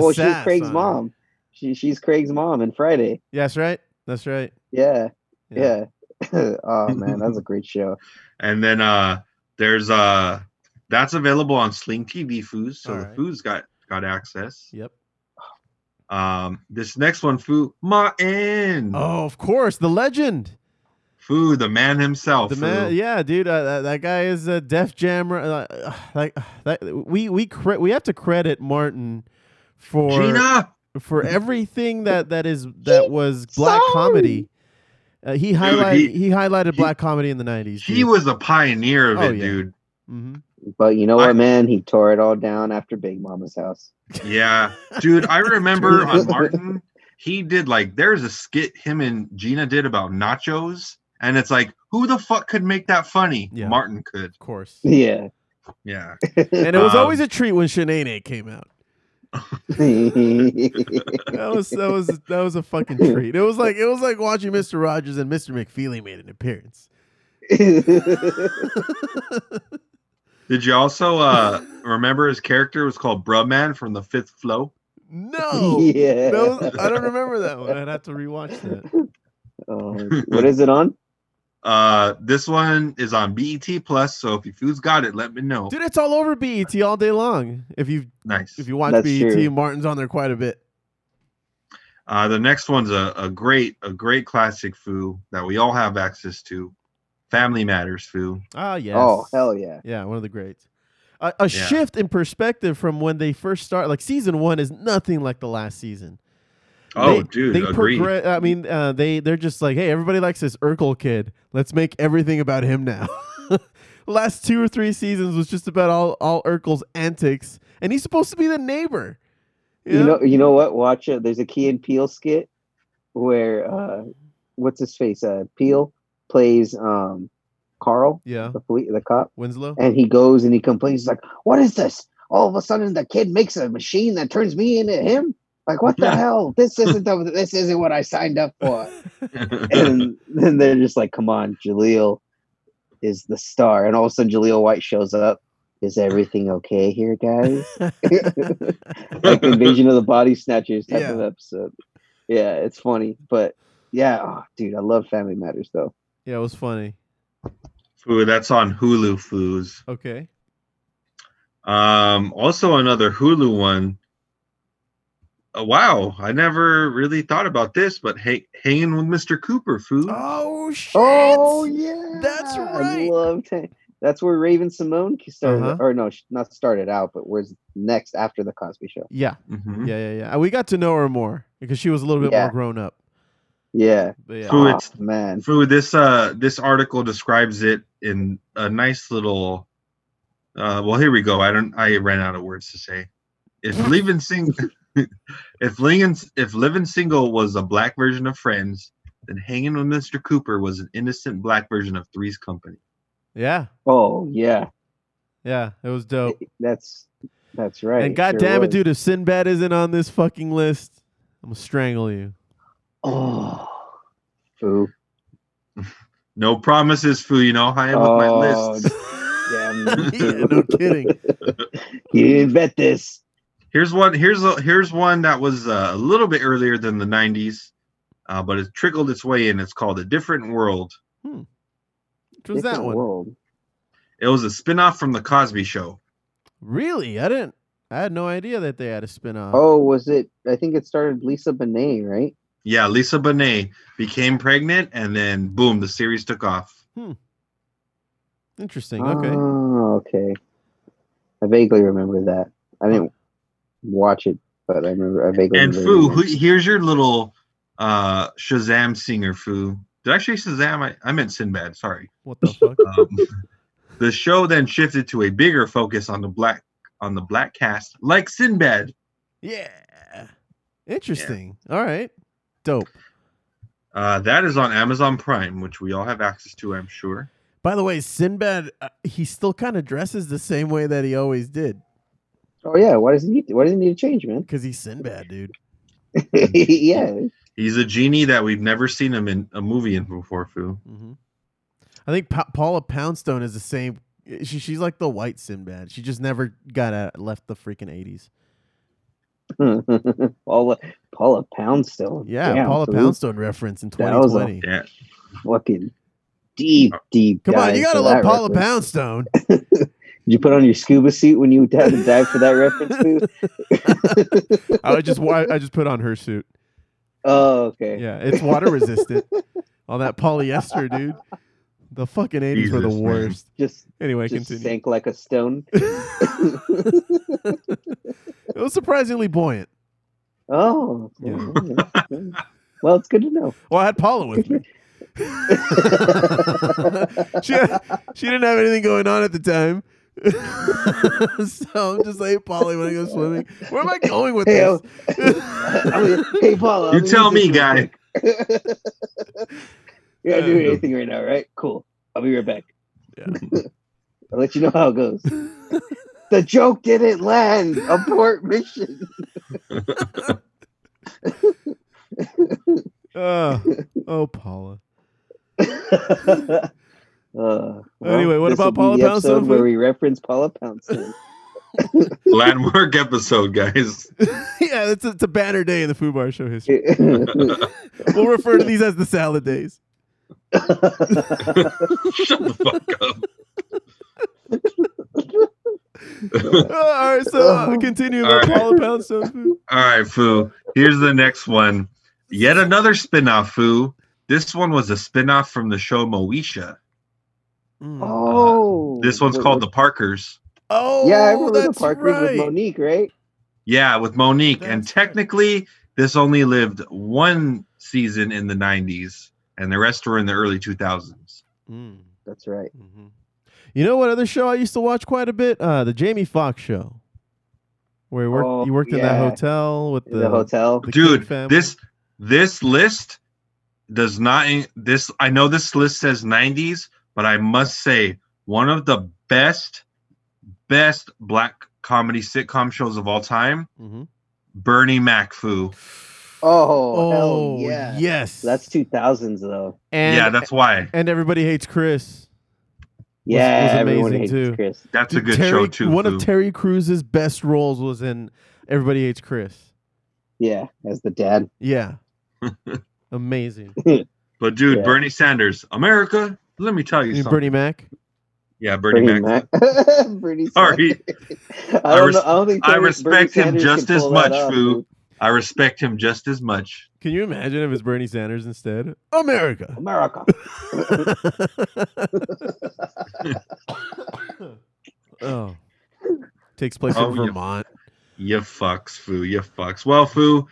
well, she was Craig's on mom. She she's Craig's mom in Friday. Yeah, that's right. That's right. Yeah, Yeah. yeah. [LAUGHS] oh man, that was a great show. And then uh there's uh that's available on Sling TV Foos, so All the right. Foos got got access. Yep. Um, this next one, Fu Martin. Oh, of course, the legend. Fu, the man himself. The Fu. man, yeah, dude, uh, that, that guy is a Def Jammer. Uh, like [SIGHS] [SIGHS] that, we we cre- we have to credit Martin for Gina. for everything that that is [LAUGHS] that was black comedy. Uh, he highlighted he- he, highlighted he- black comedy in the nineties. He was a pioneer of Oh, it, yeah. dude. hmm But you know I- what, man? He tore it all down after Big Mama's house. Yeah, dude. I remember [LAUGHS] on Martin, he did like there's a skit him and Gina did about nachos, and it's like who the fuck could make that funny? Yeah. Martin could. Of course. Yeah. Yeah. [LAUGHS] And it was Um, always a treat when Shanae came out. [LAUGHS] That was that was that was a fucking treat. It was like it was like watching Mr. Rogers and Mr. McFeely made an appearance. Did you also uh [LAUGHS] remember his character was called Bruh-Man from the Fifth Flow? No. yeah. [LAUGHS] No, I don't remember that one. I'd have to rewatch that. [LAUGHS] Oh, what is it on? Uh, this one is on BET Plus. So if you've got it, let me know. Dude, it's all over BET all day long. If you Nice. if you watch That's BET, true. Martin's on there quite a bit. Uh, the next one's a, a great a great classic foo that we all have access to. Family Matters foo. Ah, yes. Oh, hell yeah. Yeah, one of the greats. A, a shift in perspective from when they first start. Like season one is nothing like the last season. Oh, They- dude, they agreed. progre- I mean, uh, they they're just like, hey, everybody likes this Urkel kid. Let's make everything about him now. [LAUGHS] Last two or three seasons was just about all all Urkel's antics, and he's supposed to be the neighbor. You know, you know what? Watch it. There's a Key and Peele skit where uh, what's his face? Uh, Peele plays um, Carl, yeah, the police, the cop, Winslow. and he goes and he complains. He's like, "What is this? All of a sudden, the kid makes a machine that turns me into him. Like, what the [LAUGHS] hell? This isn't the, this isn't what I signed up for." [LAUGHS] and then they're just like, "Come on, Jaleel is the star." And all of a sudden, Jaleel White shows up. Is everything okay here, guys? [LAUGHS] like the Invasion of the Body Snatchers type of episode. Yeah, it's funny, but yeah, oh, dude, I love Family Matters though. Yeah, it was funny. Foo, that's on Hulu foos. Okay. Um, also another Hulu one. Uh, wow, I never really thought about this, but hey, hanging with Mr. Cooper, foo. Oh shit! Oh yeah, That's right. I right. loved it. That's where Raven-Symoné started, Uh-huh. or no, sh- not started out, but where's next after the Cosby Show? Yeah, Mhm. yeah, yeah, yeah. We got to know her more because she was a little bit Yeah. more grown up. Yeah, But yeah, Foo, Oh, it's man, Foo, this uh this article describes it in a nice little uh well here we go. I don't I ran out of words to say. If living single [LAUGHS] if living if living single was a black version of Friends, then hanging with Mr. Cooper was an innocent black version of Three's Company. yeah, oh yeah, yeah. It was dope. that's that's right. and god sure damn it, was. dude, if Sinbad isn't on this fucking list, I'm gonna strangle you. Oh, foo. [LAUGHS] No promises, Foo. You know how I am with my Oh, list. [LAUGHS] Damn, [LAUGHS] yeah, no kidding. you didn't bet this. Here's one. Here's a, here's one that was uh, a little bit earlier than the '90s, uh, but it trickled its way in. It's called A Different World. Which was that Different one? World. It was a spin-off from the Cosby Show. Really? I didn't. I had no idea that they had a spin-off. Oh, was it? I think it started Lisa Bonet, right? Yeah, Lisa Bonet became pregnant, and then boom, the series took off. Interesting. Okay. Oh, okay. I vaguely remember that. I didn't watch it, but I remember. I vaguely. And remember Foo, who, here's your little uh, Shazam singer, Foo. Did I say Shazam? I, I meant Sinbad. Sorry. What the fuck? [LAUGHS] Um, the show then shifted to a bigger focus on the black on the black cast, like Sinbad. yeah. Interesting. All right. Dope. Uh, that is on Amazon Prime, which we all have access to, I'm sure. By the way, Sinbad, uh, he still kind of dresses the same way that he always did Oh yeah, why does he need? To, Why does he need to change, man? because he's Sinbad, dude. [LAUGHS] yeah, He's a genie that we've never seen him in a movie in before, Foo. hmm I think pa- Paula Poundstone is the same. She, she's like the white Sinbad. She just never got out, left the freaking eighties. [LAUGHS] Paula Paula Poundstone. Yeah, Damn, Paula dude. Poundstone reference in That was a- 2020. Yeah. Fucking deep, oh. deep. Come on, you gotta for love Paula reference. Poundstone. [LAUGHS] you put on your scuba suit when you had to dive for that reference? Foo? [LAUGHS] I would just I just put on her suit. oh, okay. Yeah, it's water resistant. All that polyester, dude. The fucking eighties were the Jesus, man. worst. Just, Anyway, just continue. sank like a stone. [LAUGHS] [LAUGHS] It was surprisingly buoyant. Oh, Yeah. well, it's good to know. Well, I had Paula with me. [LAUGHS] she she didn't have anything going on at the time. so I'm just like Polly when I go swimming. Where am I going with Hey, this? Oh. I'm gonna- hey, Paul. You tell me, guy. You're not doing anything right now, right? Cool. I'll be right back. Yeah. [LAUGHS] I'll let you know how it goes. [LAUGHS] the joke didn't land. Abort mission. Oh, [LAUGHS] oh, Paula. Uh, well, Anyway, what about will Paula be the episode Poundstone? Where we reference Paula Poundstone. Landmark episode, guys. yeah, it's a, it's a banner day in the Foo Bar Show history. We'll refer to these as the salad days. Shut the fuck up. Uh, all right, so uh, continue All right. Paula Poundstone food. All right, Foo. Here's the next one. Yet another spin-off, Foo. This one was a spin-off from the show Moesha. Mm. oh, This one's called The Parkers. Oh, Yeah, I remember the Parkers right. with Mo'Nique, right? Yeah, with Mo'Nique. and That's right. technically, this only lived one season in the 90s, and the rest were in the early 2000s. Mm. That's right. Mhm. You know what other show I used to watch quite a bit? Uh, the Jamie Foxx show, where he worked, Oh, he worked in that hotel with the, the hotel. the Dude, family. this this list does not this I know this list says 90s, but I must say one of the best best black comedy sitcom shows of all time, Mhm. Bernie Mac Foo. Oh, Oh, hell oh, yeah. yes, That's 2000s though. and, yeah, that's why. and everybody hates Chris. Yeah, was everyone amazing, hates too. Chris. That's a good Terry, show too. One Foo. of Terry Crews's best roles was in Everybody Hates Chris. Yeah, as the dad. Yeah, [LAUGHS] amazing. [LAUGHS] but dude, Yeah. Bernie Sanders, America, let me tell you You something. Bernie Mac. yeah, Bernie, Bernie Mac. Mac. [LAUGHS] Bernie Sorry. Sanders. I don't res- know. I don't think I Bernie- Bernie respect him Sanders just as much, off, Foo. Dude. I respect him just as much. Can you imagine if it's Bernie Sanders instead? America. America. [LAUGHS] [LAUGHS] oh, takes place Oh, in yeah. Vermont. You fucks, Foo. You fucks. Well, Foo,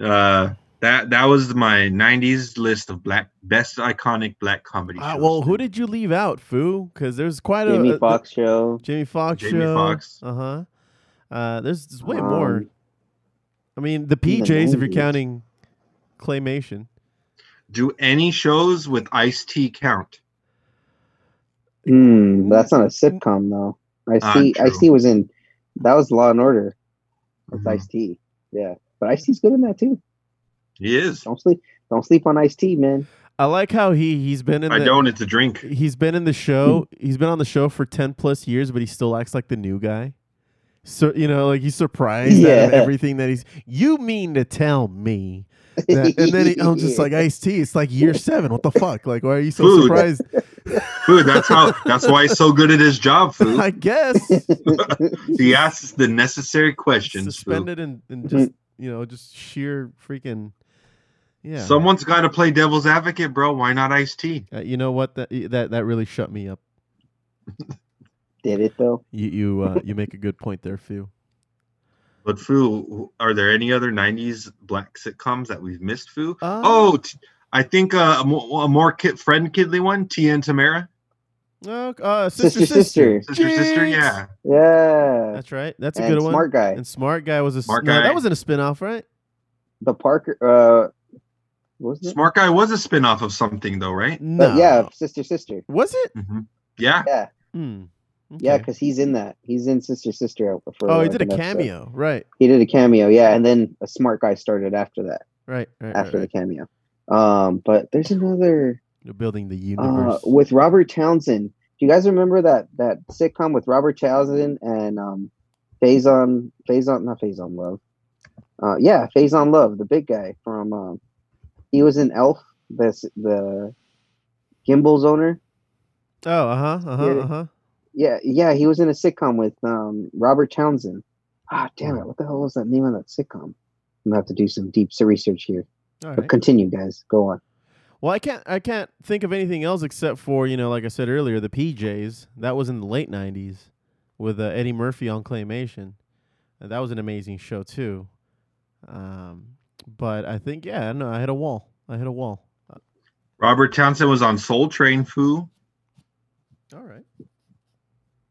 uh, that that was my '90s list of black best iconic black comedy Uh, well, who did you leave out, Foo? Because there's quite a Jamie a- Foxx show. Jamie Foxx Jamie show. Foxx. Uh-huh. Uh There's, there's way more. I mean, the in the PJs if you're 90s. counting claymation. Do any shows with Ice T count? Hmm, that's not a sitcom though. I Ah, see. true. Ice T was in. That was Law and Order. That's Mhm. Ice T. Yeah, but Ice T's good in that too. He is. Don't sleep. Don't sleep on Ice T, man. I like how he he's been in I the don't. It's a drink. he's been in the show. He's been on the show for 10 plus years, but he still acts like the new guy. So, you know, like he's surprised at everything that he's you mean to tell me that, and then he, I'm just [LAUGHS] like Ice T. It's like year seven. What the fuck? Like, why are you so Food. surprised? [LAUGHS] Food. That's how. That's why he's so good at his job. [LAUGHS] Foo. I guess He asks the necessary questions. Foo. suspended and, and just you know just sheer freaking yeah. Someone's got to play devil's advocate, bro. Why not Ice T? Uh, you know what? That that that really shut me up. Did it though? You you uh, you make a good point there, Phil. But Foo, are there any other '90s black sitcoms that we've missed? Foo. Uh, Oh, t- I think uh, a more, a more kid, friend kidly one, Tia and Tamera, Oh, uh, sister, Sister, sister. sister, sister. Jinx! Yeah, Yeah. That's right. That's a and good one. smart guy. And smart guy was a Smart no, Guy. that wasn't a spin-off, right? The Parker. Uh, wasn't it? Smart Guy was a spin-off of something, though, right? No. But yeah, sister, sister. Was it? hmm Yeah, Yeah, Hmm. Yeah, because he's in that. He's in sister, sister. For Oh, he did a an episode. cameo. Right. He did a cameo, yeah, and then a smart guy started after that. Right. Right. After right. the cameo. Um, but there's another You're building the uh, universe. with Robert Townsend. Do you guys remember that that sitcom with Robert Townsend and um, Faizon Faizon not Faizon Love? Uh, yeah, Faizon Love, the big guy from. Um, he was in Elf, the the Gimbels owner. oh, uh huh. Uh huh. Uh huh. Yeah, yeah, he was in a sitcom with um, Robert Townsend. Ah, damn it! What the hell was that name of that sitcom? I'm gonna have to do some deep research here. All But continue, guys. Go on. Well, I can't I can't think of anything else except for you know, like I said earlier, the PJs. That was in the late '90s with uh, Eddie Murphy on Claymation. And that was an amazing show too. Um, but I think yeah, no, I hit a wall. I hit a wall. Robert Townsend was on Soul Train Foo. All right.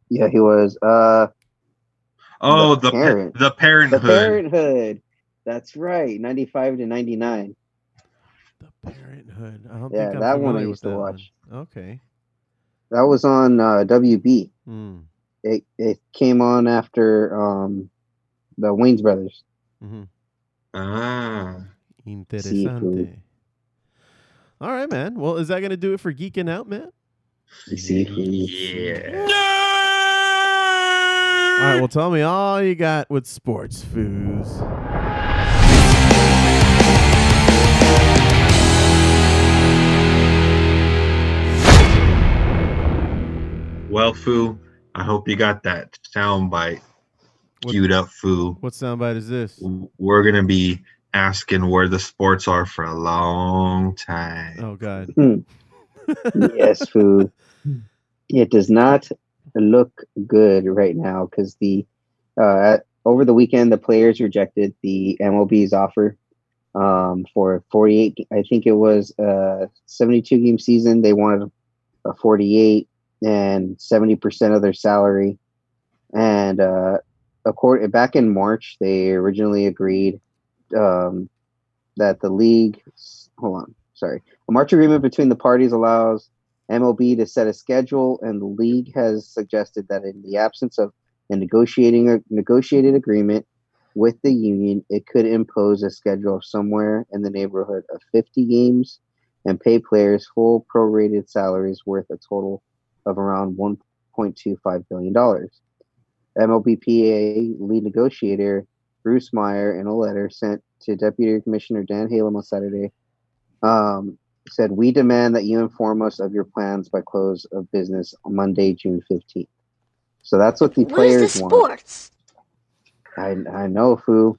Yeah, he was. Uh, Oh, The the Parent. the the Parenthood. Parenthood. That's right, ninety-five to ninety-nine. The Parenthood. I don't Yeah, think I'm that one I used to that watch. one. Okay. That was on uh, WB. Hmm. It it came on after um, the Wayans Brothers. Mm-hmm. Ah. Interesante. All right, man. Well, is that gonna do it for geeking out, man? Yeah. All right. Well, tell me all you got with sports foos. Well, Foo, I hope you got that sound bite What- queued up, Foo. What soundbite is this? We're gonna be asking where the sports are for a long time. Oh God. Hmm. [LAUGHS] yes, foo. It does not look good right now because the uh, over the weekend the players rejected the MLB's offer um, for 48. I think it was a 72 game season. They wanted a 48 and 70 percent of their salary. And uh, according back in March, they originally agreed um, that the league. Hold on, sorry. A March agreement between the parties allows MLB to set a schedule, and the league has suggested that in the absence of a negotiating a negotiated agreement with the union, it could impose a schedule of somewhere in the neighborhood of 50 games and pay players full prorated salaries worth a total of around 1.25 billion dollars. MLBPA lead negotiator Bruce Meyer, in a letter sent to Deputy Commissioner Dan Halem on Saturday, um, said, We demand that you inform us of your plans by close of business on Monday, June 15th. So that's what the Where's players the want. sports? I, I know, Fu.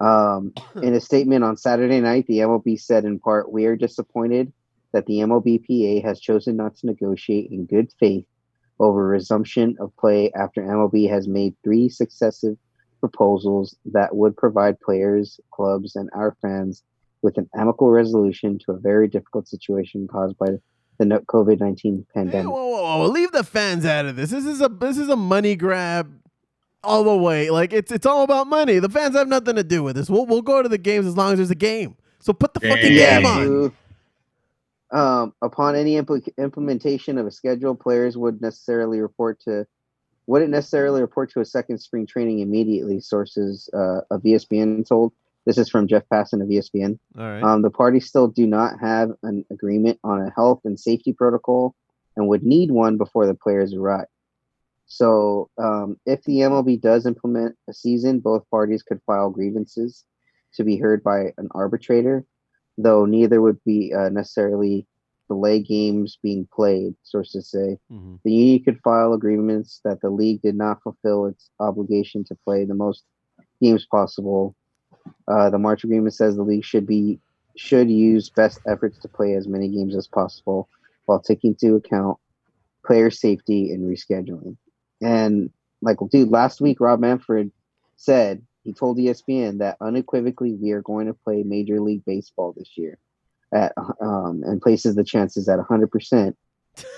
Um, in a statement on Saturday night, the MLB said in part, We are disappointed that the MLBPA has chosen not to negotiate in good faith over resumption of play after MLB has made three successive proposals that would provide players, clubs, and our fans with an amicable resolution to a very difficult situation caused by the COVID 19 Hey, pandemic. whoa, whoa, whoa! Leave the fans out of this. This is a this is a money grab all the way. Like it's it's all about money. The fans have nothing to do with this. We'll we'll go to the games as long as there's a game. So put the fucking Yeah, game on. Um, upon any impl- implementation of a schedule, players would necessarily report to wouldn't necessarily report to a second spring training immediately. Sources uh, of ESPN told. This is from Jeff Passan of ESPN. All right. Um, the parties still do not have an agreement on a health and safety protocol and would need one before the players arrive. So, um, if the MLB does implement a season, both parties could file grievances to be heard by an arbitrator, though neither would be uh, necessarily delay games being played, sources say. Mhm. The union could file agreements that the league did not fulfill its obligation to play the most games possible. Uh, the March agreement says the league should be should use best efforts to play as many games as possible while taking into account player safety and rescheduling. And like, dude, last week Rob Manfred said he told ESPN that unequivocally we are going to play Major League Baseball this year, at um, and places the chances at hundred percent.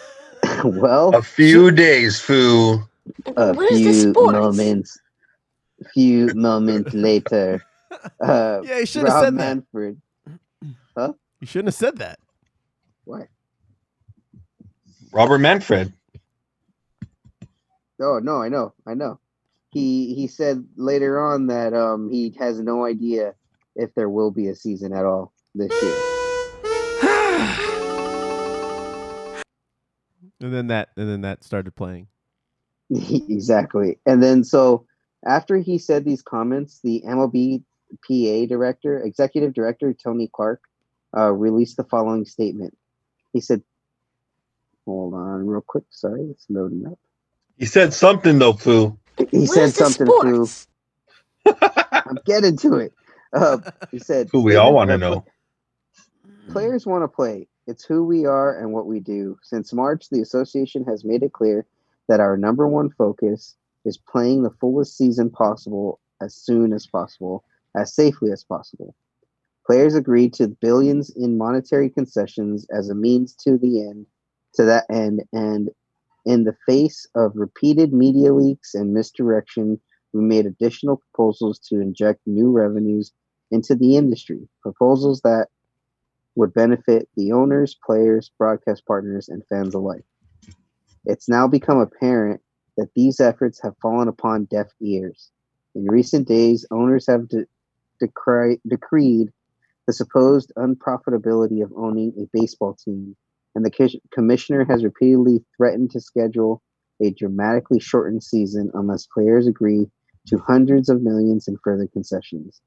[LAUGHS] well, A few days, Foo. a Where's the few sports? moments few moments later [LAUGHS] uh Yeah, you should have Rob said that. Manfred You shouldn't have said that. what Robert Manfred. oh no i know i know he he said later on that um he has no idea if there will be a season at all this year [SIGHS] And then that and then that started playing. [LAUGHS] exactly and then so after he said these comments the mlb pa director executive director tony clark uh, released the following statement he said hold on real quick sorry it's loading up He said something though, Foo. He said something, Foo. I'm getting to it. Uh, he said, Who we all want to know. Players want to play. It's who we are and what we do. Since March, the association has made it clear that our number one focus is playing the fullest season possible as soon as possible, as safely as possible. Players agreed to billions in monetary concessions as a means to the end, to that end, and in the face of repeated media leaks and misdirection, we made additional proposals to inject new revenues into the industry. Proposals that would benefit the owners, players, broadcast partners, and fans alike. It's now become apparent that these efforts have fallen upon deaf ears. In recent days, owners have de- decri- decreed the supposed unprofitability of owning a baseball team, and the co- commissioner has repeatedly threatened to schedule a dramatically shortened season unless players agree to hundreds of millions in further concessions.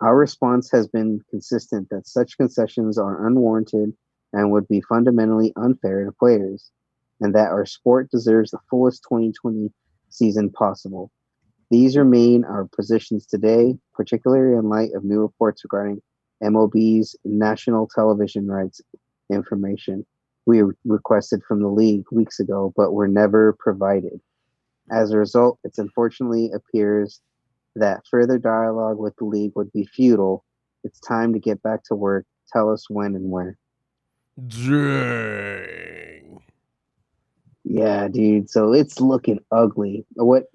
Our response has been consistent that such concessions are unwarranted and would be fundamentally unfair to players, and that our sport deserves the fullest 2020 season possible. These remain our positions today, particularly in light of new reports regarding MLB's national television rights information we requested from the league weeks ago, but were never provided. As a result, it unfortunately appears that further dialogue with the league would be futile. It's time to get back to work. Tell us when and where. Dang. Yeah, dude. So it's looking ugly. What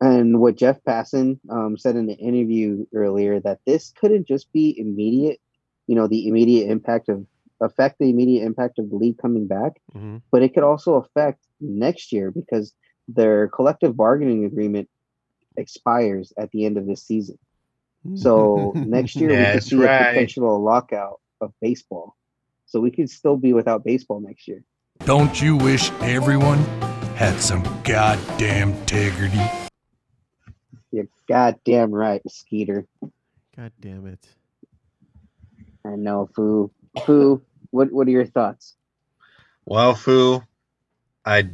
and what Jeff Passan um, said in the interview earlier that this couldn't just be immediate. You know, the immediate impact of affect the immediate impact of the league coming back, Mhm. but it could also affect next year because their collective bargaining agreement expires at the end of this season. So [LAUGHS] next year we could see right. a potential lockout of baseball. So we could still be without baseball next year. Don't you wish everyone had some goddamn integrity? You're goddamn right, Skeeter. God damn it. I know, Foo. Foo, what what are your thoughts? Well, Foo, I.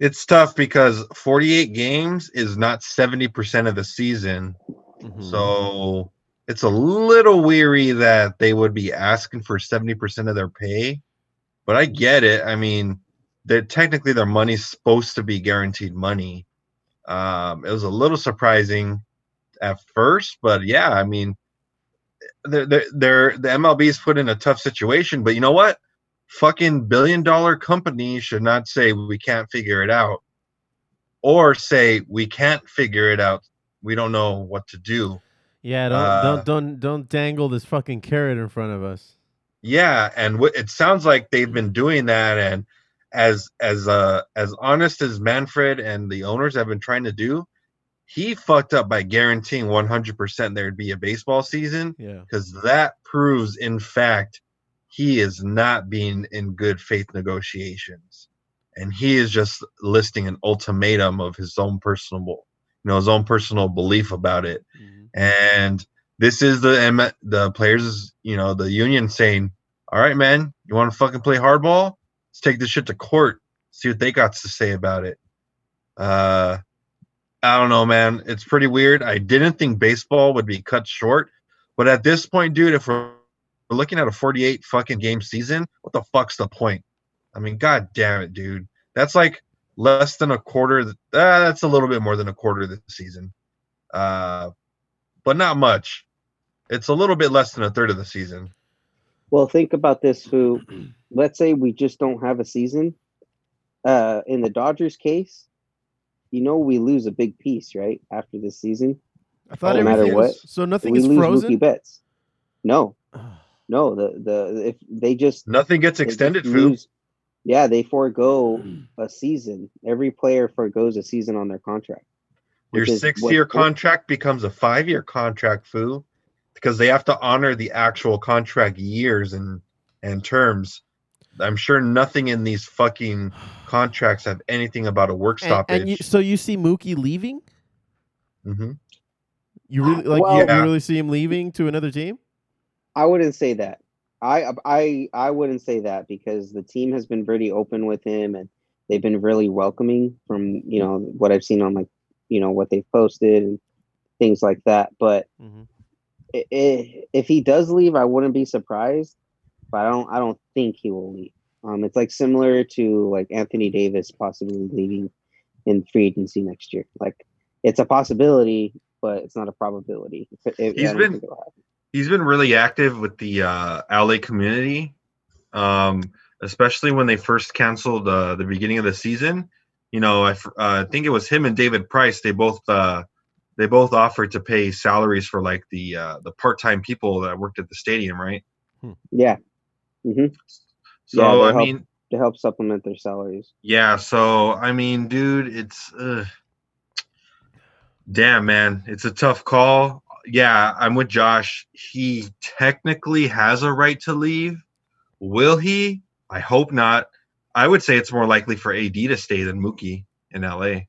It's tough because 48 games is not 70% of the season. Mhm. So it's a little weary that they would be asking for 70% of their pay. But I get it. I mean, they're technically their money's supposed to be guaranteed money. Um, it was a little surprising at first, but yeah, I mean, they're, they're, they're the MLB's put in a tough situation. But you know what? Fucking billion dollar companies should not say we can't figure it out, or say we can't figure it out. We don't know what to do. Yeah, don't Uh, don't don't don't dangle this fucking carrot in front of us. Yeah, and wh- it sounds like they've been doing that, and as as uh as honest as Manfred and the owners have been trying to do, he fucked up by guaranteeing 100% there'd be a baseball season Yeah. because that proves, in fact, he is not being in good faith negotiations, and he is just listing an ultimatum of his own personal, you know, his own personal belief about it. And this is the M- the players you know the union saying all right man you want to fucking play hardball let's take this shit to court see what they got to say about it uh i don't know man it's pretty weird i didn't think baseball would be cut short but at this point dude if we're looking at a 48 fucking game season what the fuck's the point i mean god damn it dude that's like less than a quarter the- uh, that's a little bit more than a quarter of the season uh but not much. It's a little bit less than a third of the season. Well, think about this, Foo. Let's say we just don't have a season. Uh, in the Dodgers case, you know we lose a big piece, right? After this season, I thought no matter everything what, so nothing we is lose frozen. Mookie Betts. No, [SIGHS] no. The the if they just Nothing gets extended, Foo. lose- Yeah, they forego [CLEARS THROAT] a season. Every player forgoes a season on their contract. Your six-year contract becomes a five year contract, Foo, because they have to honor the actual contract years and and terms. I'm sure nothing in these fucking contracts have anything about a work And, stoppage. and you, so you see Mookie leaving? Mhm. You really like Well- you, you really see him leaving to another team? I wouldn't say that. I I I wouldn't say that because the team has been pretty open with him and they've been really welcoming from you know what I've seen on like you know what they've posted and things like that. But mm-hmm. i- i- if he does leave, I wouldn't be surprised. But I don't I don't think he will leave. Um, it's like similar to like Anthony Davis possibly leaving in free agency next year. Like it's a possibility, but it's not a probability. It- it- He's I don't been- think it'll happen. he's been really active with the uh, LA community, um, especially when they first canceled uh, the beginning of the season. You know, I f- uh, think it was him and David Price. They both uh, they both offered to pay salaries for like the uh, the part time people that worked at the stadium, right? Yeah. Hmm So Yeah, I help- mean, To help supplement their salaries. yeah. So I mean, dude, it's uh, damn man, it's a tough call. Yeah, I'm with Josh. He technically has a right to leave. Will he? I hope not. I would say it's more likely for AD to stay than Mookie in LA.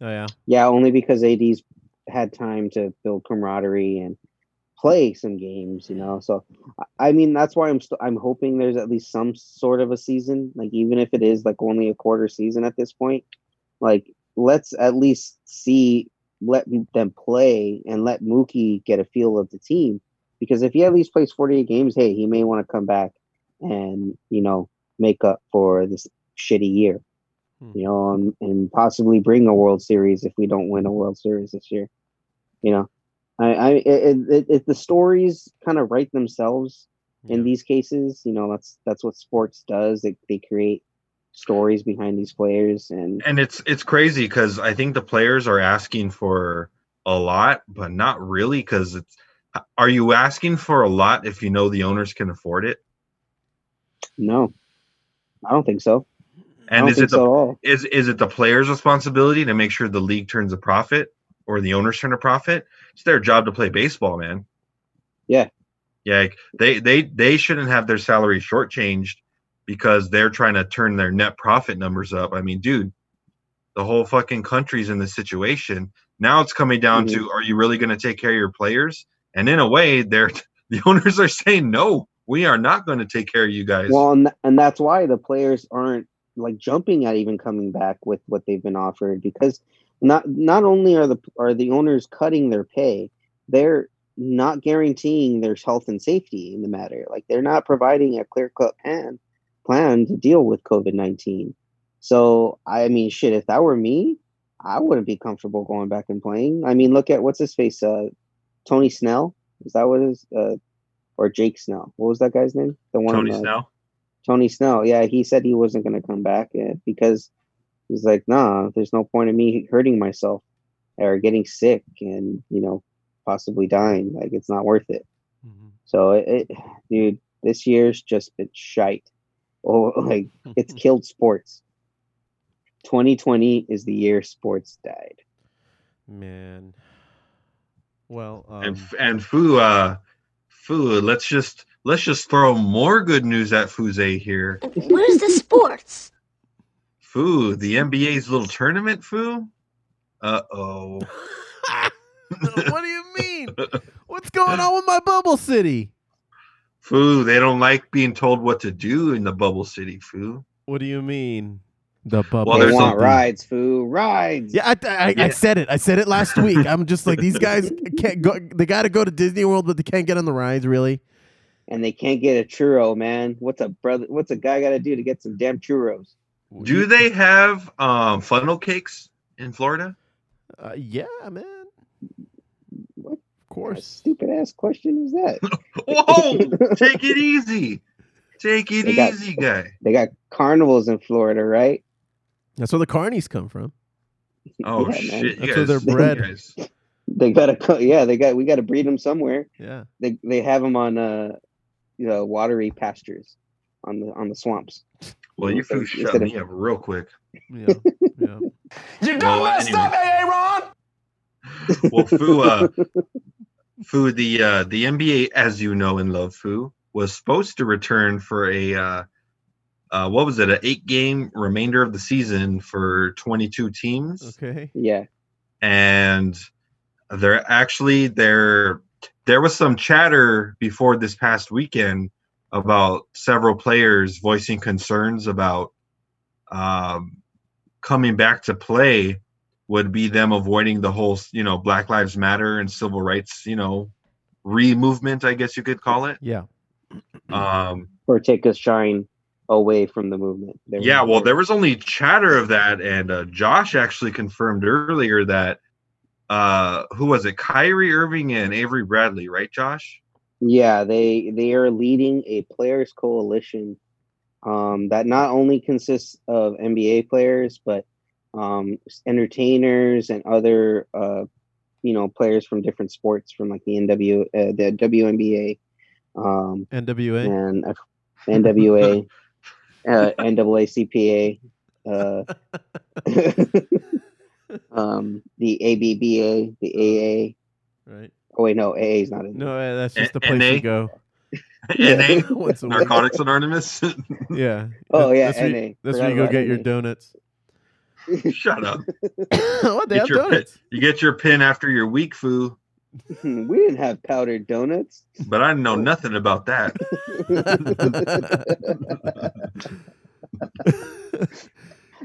Oh yeah. Yeah, only because AD's had time to build camaraderie and play some games, you know. So I- mean, that's why I'm st- I'm hoping there's at least some sort of a season, like even if it is like only a quarter season at this point. Like let's at least see let them play and let Mookie get a feel of the team because if he at least plays 48 games, hey, he may want to come back and, you know, make up for this shitty year hmm. you know, and, and possibly bring a World Series if we don't win a World Series this year. You know, I, I, it, it, it, the stories kind of write themselves in these cases. You know, that's that's what sports does. They they create stories behind these players, and And it's it's crazy because I think the players are asking for a lot, but not really. Because it's are you asking for a lot if you know the owners can afford it? no, I don't think so. And is it the so all. is is it the player's responsibility to make sure the league turns a profit or the owners turn a profit? It's their job to play baseball, man. Yeah. Yeah, they they they shouldn't have their salary shortchanged because they're trying to turn their net profit numbers up. I mean, dude, the whole fucking country's in this situation. Now it's coming down Mhm. to are you really going to take care of your players? And in a way, they're [LAUGHS] the owners are saying no, we are not going to take care of you guys. Well, and, and that's why the players aren't like jumping at even coming back with what they've been offered because not not only are the are the owners cutting their pay, they're not guaranteeing their health and safety in the matter. Like they're not providing a clear cut plan plan to deal with COVID nineteen. So I mean, shit, if that were me, I wouldn't be comfortable going back and playing. I mean, look at what's his face, uh, Tony Snell. Is that what it is? Uh, or Jake Snell? What was that guy's name? The one Tony uh, Snell. Tony Snell, yeah, he said he wasn't going to come back because he's like, nah, there's no point in me hurting myself or getting sick and you know possibly dying. Like it's not worth it. So it, it dude, this year's just been shite. Oh, [LAUGHS] like it's [LAUGHS] killed sports. 2020 is the year sports died. Man. Well, um, and and Fu uh Fu, let's just let's just throw more good news at Fuze here. Where's the sports? Foo, the NBA's little tournament, Foo? Uh oh. [LAUGHS] what do you mean? What's going on with my bubble city? Foo, they don't like being told what to do in the bubble city, Foo. What do you mean? The bubble. Well, they want a- rides, foo, rides. Yeah, I, I, I said it. I said it last week. I'm just like these guys can't go. They got to go to Disney World, but they can't get on the rides. Really? And they can't get a churro, man. What's a brother? What's a guy got to do to get some damn churros? Do they have um funnel cakes in Florida? Uh, yeah, man. What Of course. stupid ass question is that? [LAUGHS] Whoa, take it easy. Take it They got- easy, guy. They got carnivals in Florida, right? That's where the carnies come from. Oh Yeah, man. shit. You That's where they're bred. you [LAUGHS] They gotta, co- yeah, they got. We got to breed them somewhere. Yeah. They they have them on uh, you know, watery pastures, on the on the swamps. Well, you Instead Fu shut instead of- me up real quick. Yeah. [LAUGHS] yeah. You Well, anyway. [LAUGHS] Well, Fu, uh, Fu, the uh, the NBA, as you know and love, Fu was supposed to return for a uh, uh, what was it, an eight game remainder of the season for twenty two teams, Okay. Yeah, and they're actually there. There was some chatter before this past weekend about several players voicing concerns about um, coming back to play would be them avoiding the whole, you know, Black Lives Matter and civil rights, you know, re-movement, I guess you could call it. Yeah. Um, or take a shine away from the movement. There yeah, well, there was only chatter of that, and uh, Josh actually confirmed earlier that uh, who was it? Kyrie Irving and Avery Bradley, right, Josh? Yeah, they they are leading a players coalition um, that not only consists of NBA players but um, entertainers and other uh, you know players from different sports from like the NW uh, the WNBA um, NWA. and uh, [LAUGHS] NWA uh, NAACPA uh, [LAUGHS] [LAUGHS] um, the ABBA the AA Right. oh wait no AA is not in No, that's just the place NA? you go. [LAUGHS] NA, [LAUGHS] Once a week. Narcotics Anonymous. [LAUGHS] Yeah. Oh, yeah, That's where, NA. you- that's Forgot where you go about get your donuts. Shut up. what? They Get have your pin, donuts. you get your pin after your week, foo. we didn't have powdered donuts. But I know nothing about that.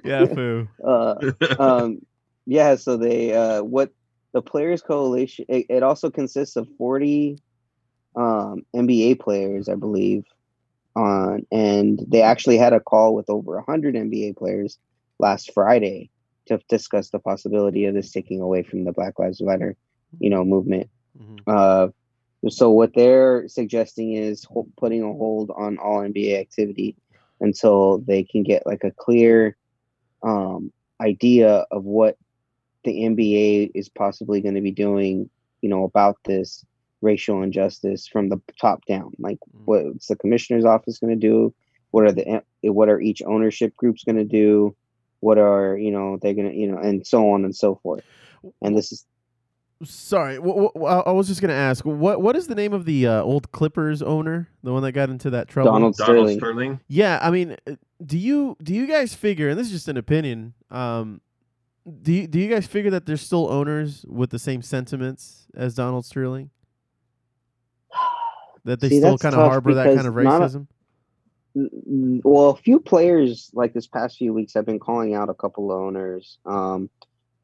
yeah, foo. uh, um, yeah, so they uh, what the Players Coalition. It, it also consists of forty um, NBA players, I believe, on, and they actually had a call with over hundred NBA players last Friday to discuss the possibility of this taking away from the Black Lives Matter, you know, movement. Mhm. Uh, so what they're suggesting is ho- putting a hold on all NBA activity until they can get like a clear um, idea of what the NBA is possibly going to be doing, you know, about this racial injustice from the top down. Like, what's the commissioner's office going to do? What are the what are each ownership groups going to do? What are you know they're going to you know and so on and so forth. And this is Sorry, wh- wh- I I was just gonna ask what what is the name of the uh, old Clippers owner, the one that got into that trouble? Donald Donald Sterling. Sterling. Yeah, I mean, uh, do you do you guys figure? And this is just an opinion. Um, do you, do you guys figure that there's still owners with the same sentiments as Donald Sterling? [SIGHS] That they See, still kind of harbor that kind of a- racism. Mm, well, a few players like this past few weeks have been calling out a couple of owners. Um,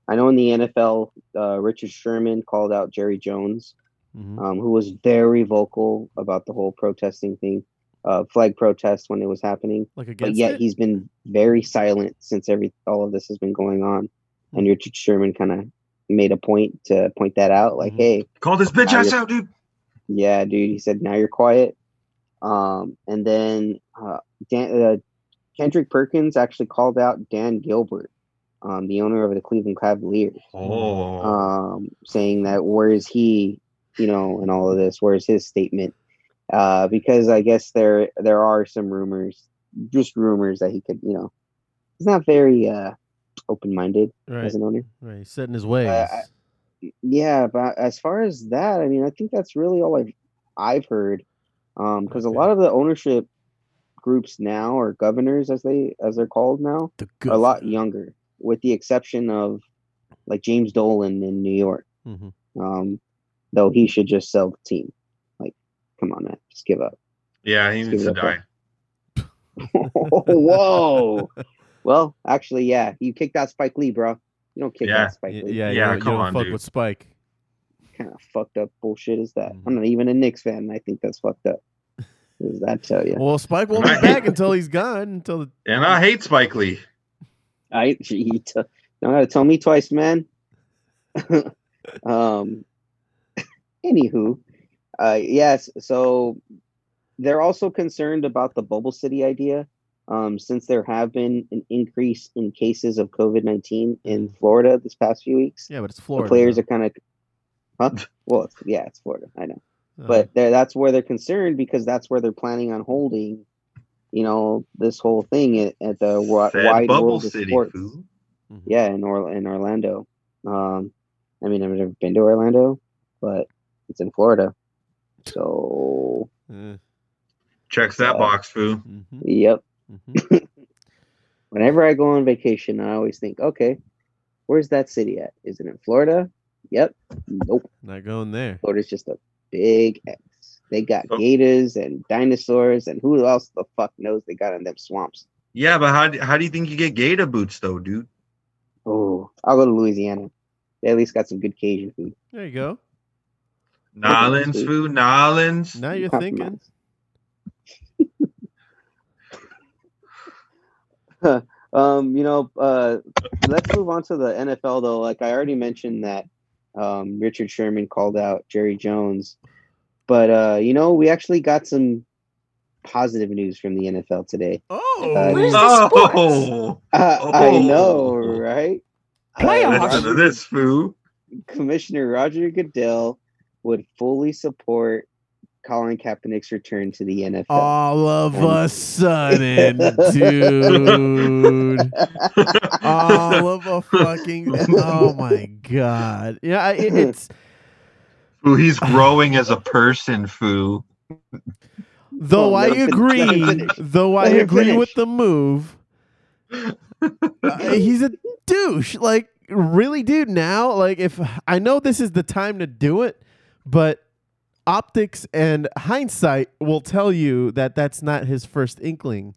I know in the NFL, uh, Richard Sherman called out Jerry Jones, Mhm. um, who was very vocal about the whole protesting thing, uh, flag protest when it was happening. Like But yet it? he's been very silent since every all of this has been going on. And Richard Sherman kind of made a point to point that out, like, Mhm. hey, Call this bitch ass out, dude. yeah, dude. He said, "Now you're quiet." Um, and then uh, Dan, uh, Kendrick Perkins actually called out Dan Gilbert, um, the owner of the Cleveland Cavaliers, Oh. um, saying that where is he, you know, in all of this? Where's his statement? Uh, because I guess there there are some rumors, just rumors that he could, you know, he's not very uh, open minded Right, as an owner. right, he's set in his ways. I- Yeah, but as far as that, I mean, I think that's really all I've I've heard. Um, because a lot of the ownership groups now, or governors as they as they're called now, the are a lot younger, with the exception of like James Dolan in New York. Mhm. Um, though he should just sell the team. Like, come on, man, just give up. yeah, he Let's needs to die. [LAUGHS] Whoa. [LAUGHS] well, actually, yeah, you kicked out Spike Lee, bro. You don't kick Yeah. out Spike Lee. yeah, Yeah, you don't, you come don't on, fuck dude. with Spike. What kind of fucked up bullshit is that? I'm not even a Knicks fan. and I think that's fucked up. What does that tell you? Well, Spike won't be back until he's gone. Until the, And I hate Spike Lee. I you t- don't gotta tell me twice, man. [LAUGHS] um. Anywho, uh, yes. So they're also concerned about the bubble city idea, um, since there have been an increase in cases of COVID nineteen in Florida this past few weeks. yeah, but it's the Florida. players though. are kind of, huh? Well, it's, yeah, it's Florida. I know. Uh-huh. but that's where they're concerned because that's where they're planning on holding, you know, this whole thing at, at the wi- wide Bubble world of City, sports. fool. Yeah, in or- in Orlando. Um, I mean, I've never been to Orlando, but it's in Florida. So, Uh, Checks that Uh, box, foo. mhm, yep. Mhm. [COUGHS] Whenever I go on vacation, I always think, okay, where's that city at? Is it in Florida? Yep. Nope. Not going there. Florida's just a big X. They got Oh. gators and dinosaurs, and who else the fuck knows they got in them swamps? Yeah, but how, do- how do you think you get gator boots, though, dude? Oh, I'll go to Louisiana. They at least got some good Cajun food. There you go. Nolans food, Nolans. Now you're thinking. [LAUGHS] um, you know, uh, let's move on to the NFL though. Like I already mentioned that um, Richard Sherman called out Jerry Jones, but uh, you know, we actually got some positive news from the NFL today. Oh, Uh, Where's the sports? [LAUGHS] Oh, Uh, I Oh. know, right? Playoffs. Uh, listen to Roger- this fool. Commissioner Roger Goodell would fully support Colin Kaepernick's return to the NFL. all of And- a sudden, dude. [LAUGHS] all of a fucking. Oh my god. Yeah, it, it's [LAUGHS] Foo, he's growing as a person, foo. though Well, I let him fin- let him agree. finish. Though I Let him agree with the move. uh, he's a douche. Like, really, dude. Now, like, if I know this is the time to do it, but optics and hindsight will tell you that that's not his first inkling.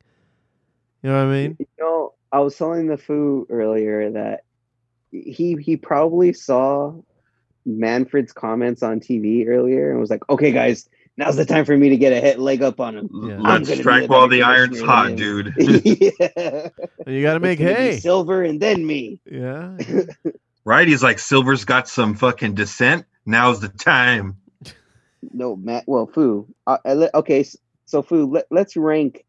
You know what I mean? You know, I was telling the foo earlier that he he probably saw Manfred's comments on TV earlier and was like, "Okay, guys, now's the time for me to get a hit leg up on him." Yeah. Let's strike while the iron's hot, than dude. [LAUGHS] yeah. You got to make It's gonna be hay. silver and then me. Yeah. [LAUGHS] right? He's like, Silver's got some fucking descent. Now's the time. No, Matt. Well, foo. Uh, okay, s- so foo. Let, let's rank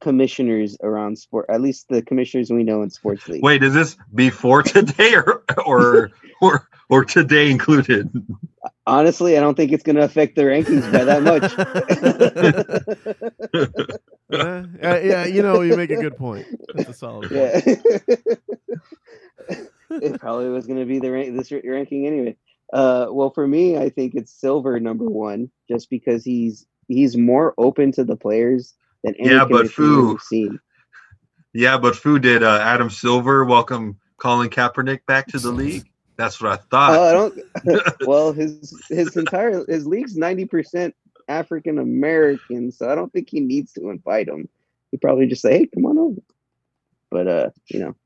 commissioners around sport. At least the commissioners we know in sports league. Wait, is this before today or or or or today included? Honestly, I don't think it's going to affect the rankings by that much. [LAUGHS] Uh, yeah, yeah, you know, you make a good point. That's a solid point. yeah. [LAUGHS] it probably was going to be the rank, this ranking anyway. Uh, well, for me, I think it's Silver number one, just because he's he's more open to the players than any Yeah, but Fu- seen. Yeah, but Fu did uh, Adam Silver welcome Colin Kaepernick back to the league? That's what I thought. Oh, I don't. [LAUGHS] [LAUGHS] well, his his entire his league's ninety percent African American, so I don't think he needs to invite him. He probably just say, "Hey, come on over." But uh, you know,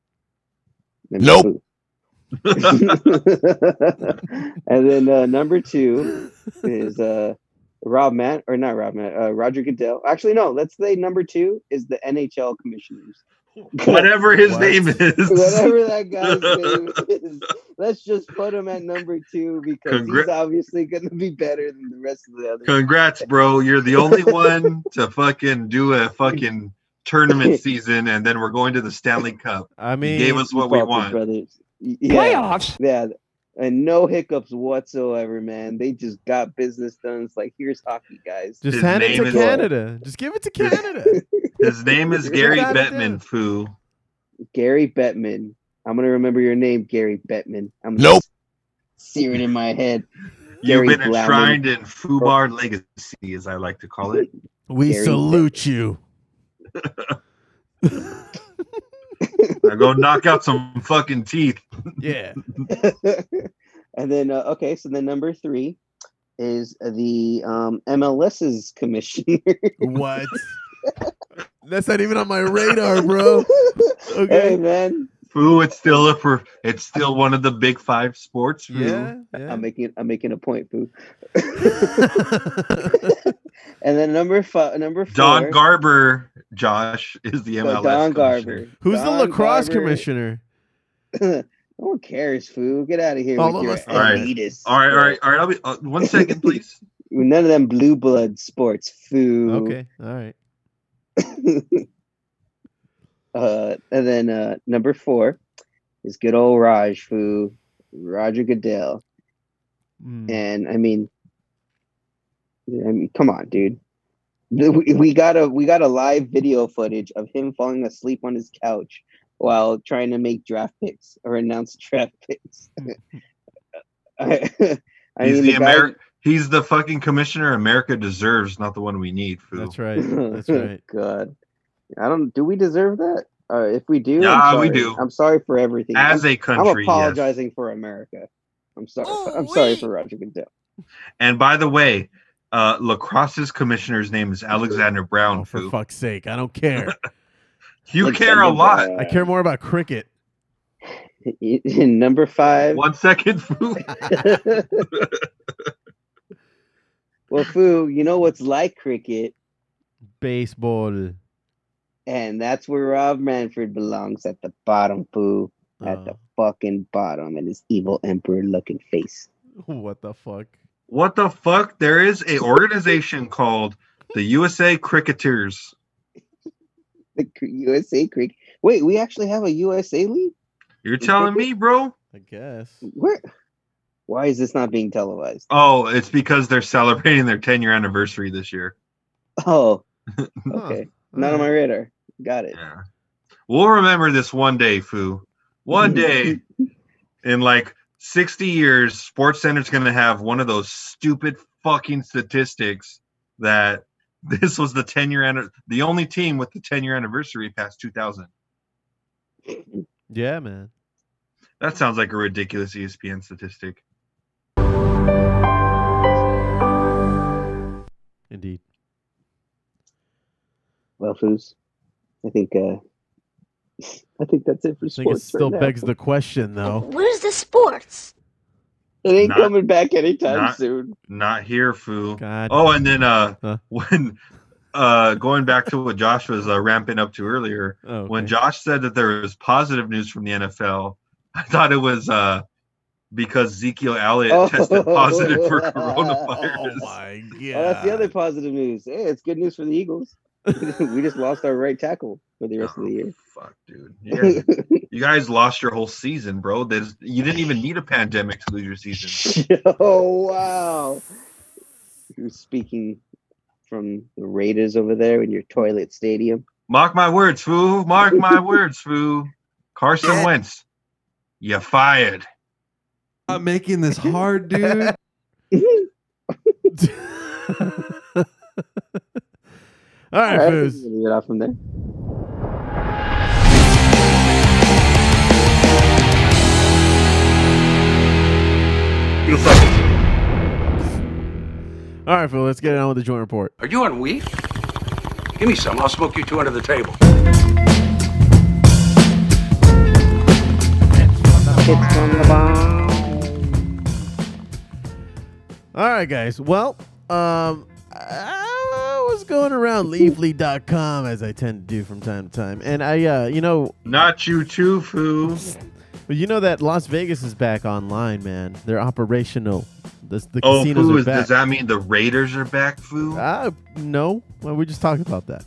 maybe Nope. Fu. [LAUGHS] and then uh, number two is uh, Rob Matt or not Rob Matt, uh, Roger Goodell. Actually, no. Let's say number two is the NHL commissioners. Whatever his What? name is. Whatever that guy's [LAUGHS] name is, let's just put him at number two because Congra- he's obviously going to be better than the rest of the others. Congrats, bro. You're the only [LAUGHS] one to fucking do a fucking tournament season, and then we're going to the Stanley Cup. I You mean, gave us what we want. brothers. Y- Yeah, Playoffs. yeah, and no hiccups whatsoever, man. They just got business done. It's like here's hockey, guys. just His hand it to is- Canada. Just give it to [LAUGHS] Canada. His name is [LAUGHS] Gary Bettman, foo. Gary Bettman. I'm gonna remember your name, Gary Bettman. I'm Nope. sear it in my head. You've Gary been Blackman. enshrined in Foo Bar Legacy, as I like to call it. We Gary salute you. [LAUGHS] I go knock out some fucking teeth. [LAUGHS] Yeah. [LAUGHS] and then uh, okay, so then number three is the um, MLS's commissioner. [LAUGHS] What? That's not even on my radar, bro. Okay. Hey man, Foo, it's still a per, it's still one of the big five sports. Yeah. yeah. I'm making I'm making a point, Pooh. And then number five, number four, Don Garber, Josh, is the MLS. Don. Garber. Who's the lacrosse Garber. commissioner? [LAUGHS] no one cares, Foo. Get out of here All with of your us- All right. elitist. All right, all right, all right. I'll be uh, one second, [LAUGHS] please. None of them blue blood sports, Foo. Okay. All right. [LAUGHS] uh, and then uh, number four is good old Raj Foo, Roger Goodell. Mm. And I mean, I mean, come on, dude. We, we got a we got a live video footage of him falling asleep on his couch while trying to make draft picks or announce [LAUGHS] draft picks. [LAUGHS] I, I He's mean, the the guy- Ameri- He's the fucking commissioner America deserves, not the one we need. Foo. That's right. [LAUGHS] That's right. God, I don't. Do we deserve that? Uh, if we do, Yeah, I'm we sorry. do. I'm sorry for everything. As I'm, a I'm country, yes. apologizing for America. I'm sorry. I'm sorry for Roger Goodell. And by the way, uh, lacrosse's commissioner's name is Alexander Brown. Oh, for Foo. fuck's sake. I don't care. [LAUGHS] You Like, care a uh, lot. I care more about cricket. In [LAUGHS] number five. One second, Foo. [LAUGHS] well, Foo, you know what's like cricket, Baseball. and that's where Rob Manfred belongs at the bottom, Foo. At the Oh. fucking bottom, and his evil emperor looking face. What the fuck? What the fuck? There is a organization called the USA Cricketers. [LAUGHS] The cr- USA cricket. Wait, we actually have a USA league. You're telling me, bro? I guess. Where? Why is this not being televised? Oh, it's because they're celebrating their 10 year anniversary this year. [LAUGHS] Oh, [LAUGHS] Huh. okay. Not on my radar. Got it. Yeah. We'll remember this one day, Foo. One day in like 60 years, SportsCenter's going to have one of those stupid fucking statistics that [LAUGHS] this was the 10 year anniversary, the only team with the 10 year anniversary past 2000. Yeah, man. That sounds like a ridiculous ESPN statistic. Indeed. Well, Foos, I think uh [LAUGHS] I think that's it for I think it sports. still right now. begs the question, though. Where's the sports? It ain't Not- coming back anytime not- soon. Not here, Foo. God. Oh, and then uh, Huh? when uh, going back to what Josh was uh, ramping up to earlier, Oh, when. Josh said that there was positive news from the NFL, [LAUGHS] I thought it was uh, because Ezekiel Elliott tested positive for [LAUGHS] coronavirus. Oh my god. Oh, that's the other positive news. Hey, it's good news for the Eagles. [LAUGHS] we just lost our right tackle for the rest of the year. Fuck, dude. You guys, [LAUGHS] you guys lost your whole season, bro. There's, you didn't even need a pandemic to lose your season. [LAUGHS] oh wow! You're speaking from the Raiders over there in your toilet stadium. Mark my words, foo. Mark my [LAUGHS] words, foo. Carson Yeah. Wentz, you fired. Not making this hard, dude. All right, All right, Foos. leave it off from there. All right, Phil. Let's get on with the joint report. Are you on weed? Give me some. I'll smoke you two under the table. It's from the bomb. All right, guys. Well, um, I was going around Leafly.com as I tend to do from time to time, and I, uh, you know, Not you too, foo. But you know that Las Vegas is back online, man. They're operational. The, the Oh, casinos foo, are is- back. does that mean the Raiders are back, foo? Uh, no. Well, we just talked about that.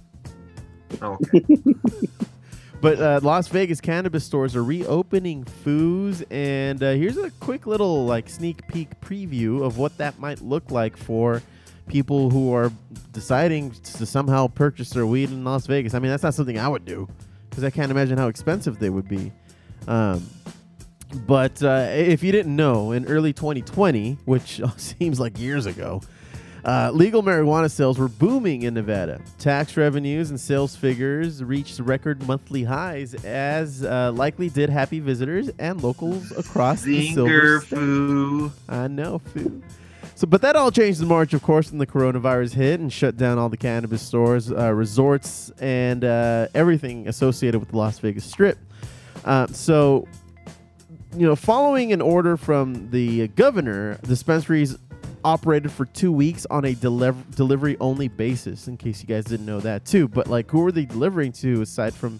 Oh, [LAUGHS] But uh, Las Vegas cannabis stores are reopening foos, and uh, here's a quick little like sneak peek preview of what that might look like for people who are deciding to somehow purchase their weed in Las Vegas. I mean, that's not something I would do because I can't imagine how expensive they would be. Um, but uh, if you didn't know, in early 2020, which [LAUGHS] seems like years ago, uh, legal marijuana sales were booming in Nevada. Tax revenues and sales figures reached record monthly highs, as uh, likely did happy visitors and locals across the Silver Zinger, State. foo. I know, foo. So, but that all changed in March, of course, when the coronavirus hit and shut down all the cannabis stores, uh, resorts, and uh, everything associated with the Las Vegas Strip. Uh, so, you know, following an order from the governor, dispensaries operated for two weeks on a deliv- delivery only basis. In case you guys didn't know that too, but like, who were they delivering to aside from,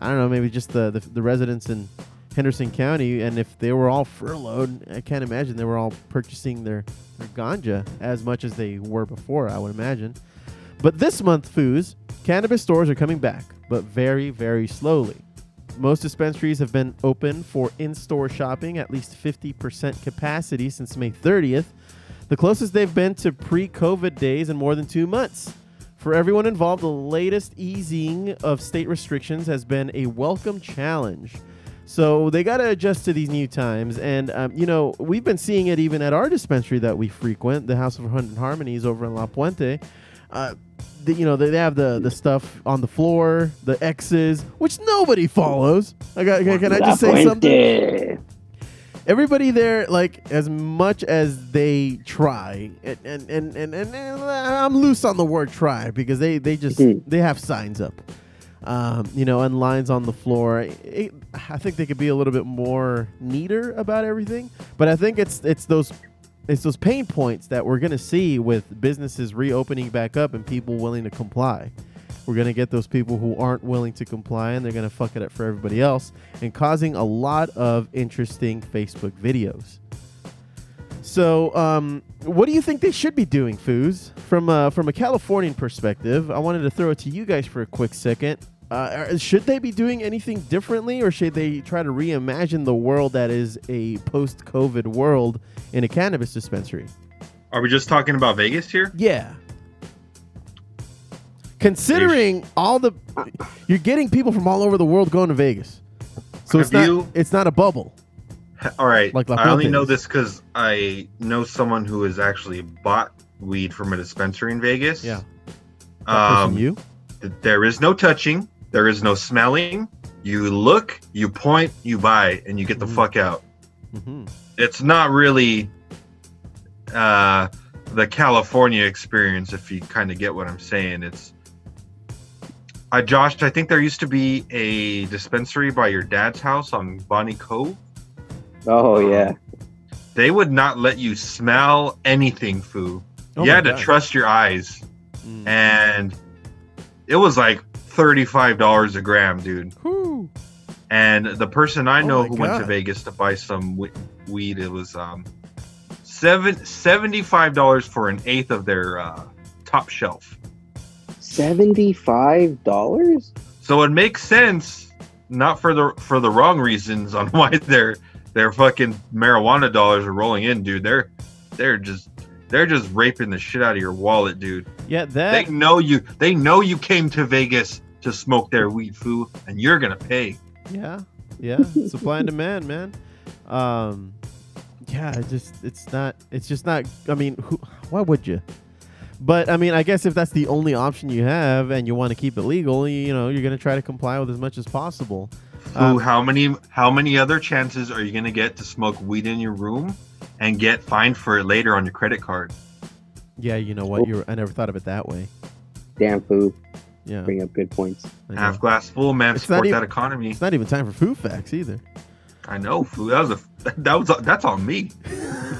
I don't know, maybe just the the, the residents in Henderson County? And if they were all furloughed, I can't imagine they were all purchasing their their ganja as much as they were before. I would imagine. But this month, foos, cannabis stores are coming back, but very, very slowly. Most dispensaries have been open for in store shopping at least 50% capacity since May 30th, the closest they've been to pre COVID days in more than two months. For everyone involved, the latest easing of state restrictions has been a welcome challenge. So they got to adjust to these new times. And, um, you know, we've been seeing it even at our dispensary that we frequent, the House of Hundred Harmonies over in La Puente. Uh, the, you know, they they have the, the stuff on the floor, the X's, which nobody follows. I got, can, can I just say something? Everybody there like as much as they try and and, and, and, and, I'm loose on the word try because they they just Mhm. they have signs up um, you know, and lines on the floor. It, I think they could be a little bit more neater about everything. But I think it's it's those it's those pain points that we're gonna see with businesses reopening back up and people willing to comply. We're gonna get those people who aren't willing to comply, and they're gonna fuck it up for everybody else, and causing a lot of interesting Facebook videos. So, um, what do you think they should be doing, Foos? From uh, from a Californian perspective, I wanted to throw it to you guys for a quick second. Uh, should they be doing anything differently, or should they try to reimagine the world that is a post-COVID world in a cannabis dispensary? Are we just talking about Vegas here? Yeah. Considering all the, you're getting people from all over the world going to Vegas, so it's not you- it's not a bubble. All right. Like La I only know this because I know someone who has actually bought weed from a dispensary in Vegas. Yeah. That person Um, you? th- there is no touching. There is no smelling. You look, you point, you buy, and you get the fuck out. Mm-hmm. It's not really uh, the California experience, if you kind of get what I'm saying. It's uh, Josh. I think there used to be a dispensary by your dad's house on Bonnie Cove. Oh yeah. They would not let you smell anything, foo. Oh you my had to God. trust your eyes, Mm. and it was like thirty-five dollars a gram, dude. And the person I know Oh my who went to Vegas to buy some weed, it was um seven seventy-five dollars for an eighth of their uh, top shelf. Seventy-five dollars? So it makes sense, not for the for the wrong reasons on [LAUGHS] why their their fucking marijuana dollars are rolling in, dude. They're they're just they're just raping the shit out of your wallet, dude. Yeah, that They know you. They know you came to Vegas to smoke their weed, foo, and you're gonna pay. Yeah, yeah. Supply and demand, man. Um, yeah, it just it's not. It's just not. I mean, who, why would you? But I mean, I guess if that's the only option you have and you want to keep it legal, you, you know, you're gonna try to comply with as much as possible. Foo, Um, how many how many other chances are you gonna get to smoke weed in your room and get fined for it later on your credit card? yeah, you know what? You're. I never thought of it that way. Damn food. Yeah. Bring up good points. Half glass full, man. It's Support even- that economy. It's not even time for food facts either. I know, foo. That was a [LAUGHS] that was that's on me. [LAUGHS]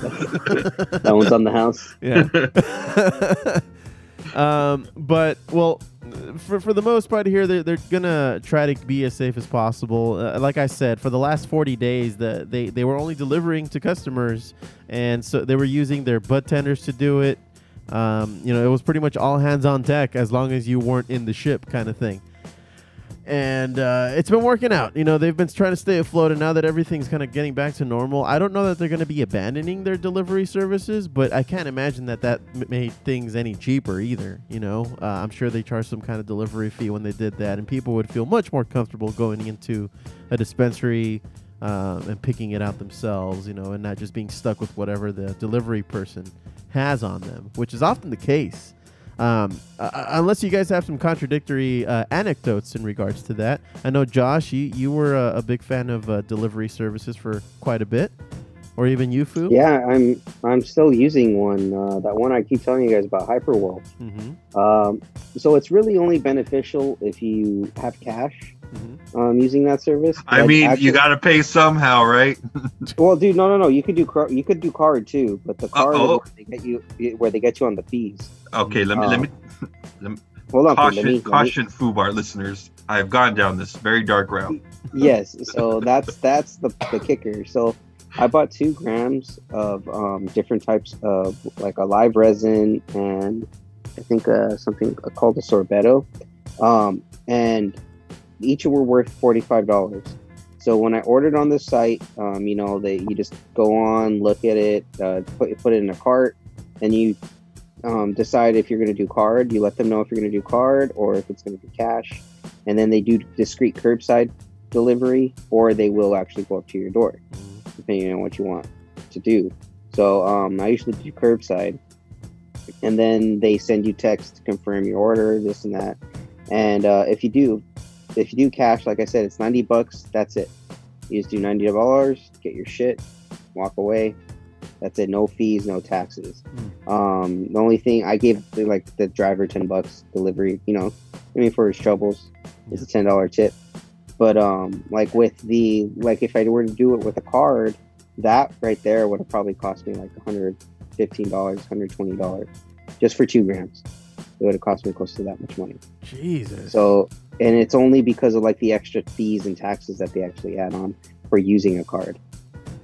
That one's on the house. [LAUGHS] Yeah. um, but well, for for the most part here, they're, they're gonna try to be as safe as possible. Uh, like I said, for the last 40 days, the they they were only delivering to customers, and so they were using their bud tenders to do it. Um, you know, it was pretty much all hands on deck as long as you weren't in the ship, kind of thing. And uh, it's been working out. You know, they've been trying to stay afloat, and now that everything's kind of getting back to normal, I don't know that they're going to be abandoning their delivery services, but I can't imagine that that m- made things any cheaper either. You know, uh, I'm sure they charged some kind of delivery fee when they did that, and people would feel much more comfortable going into a dispensary um, and picking it out themselves, you know, and not just being stuck with whatever the delivery person has on them, which is often the case. Um, uh, uh, unless you guys have some contradictory uh, anecdotes in regards to that. I know, Josh, you, you were a, a big fan of uh, delivery services for quite a bit, or even Yufu. Yeah, I'm I'm still using one. Uh, that one I keep telling you guys about Hyperworld. Mm-hmm. Um, so it's really only beneficial if you have cash um, using that service. I But mean, actually- you got to pay somehow, right? [LAUGHS] Well, dude, no, no, no. You could do car- you could do card too, but the card where they get you where they get you on the fees. Okay, let me let me. [LAUGHS] Let me Hold on, caution, let me- let me- caution, Foo Bar listeners. I have gone down this very dark route. [LAUGHS] yes so that's that's the, the kicker so i bought two grams of um, different types of like a live resin and i think uh, something called a sorbetto um, and each were worth $45 so when i ordered on the site um, you know they you just go on look at it uh, put, put it in a cart and you um, decide if you're going to do card. You let them know if you're going to do card or if it's going to be cash. And then they do discrete curbside delivery or they will actually go up to your door depending on what you want to do. So um, i usually do curbside. And then they send you text to confirm your order this and that. And uh, if you do if you do cash like i said it's 90 bucks that's it you just do 90 dollars get your shit walk away that's it no fees no taxes um, the only thing i gave the, like the driver 10 bucks delivery you know I mean, for his troubles, it's a ten dollar tip. But um, like with the like, if I were to do it with a card, that right there would have probably cost me like hundred fifteen dollars, hundred twenty dollars, just for two grams. It would have cost me close to that much money. Jesus. So, and it's only because of like the extra fees and taxes that they actually add on for using a card.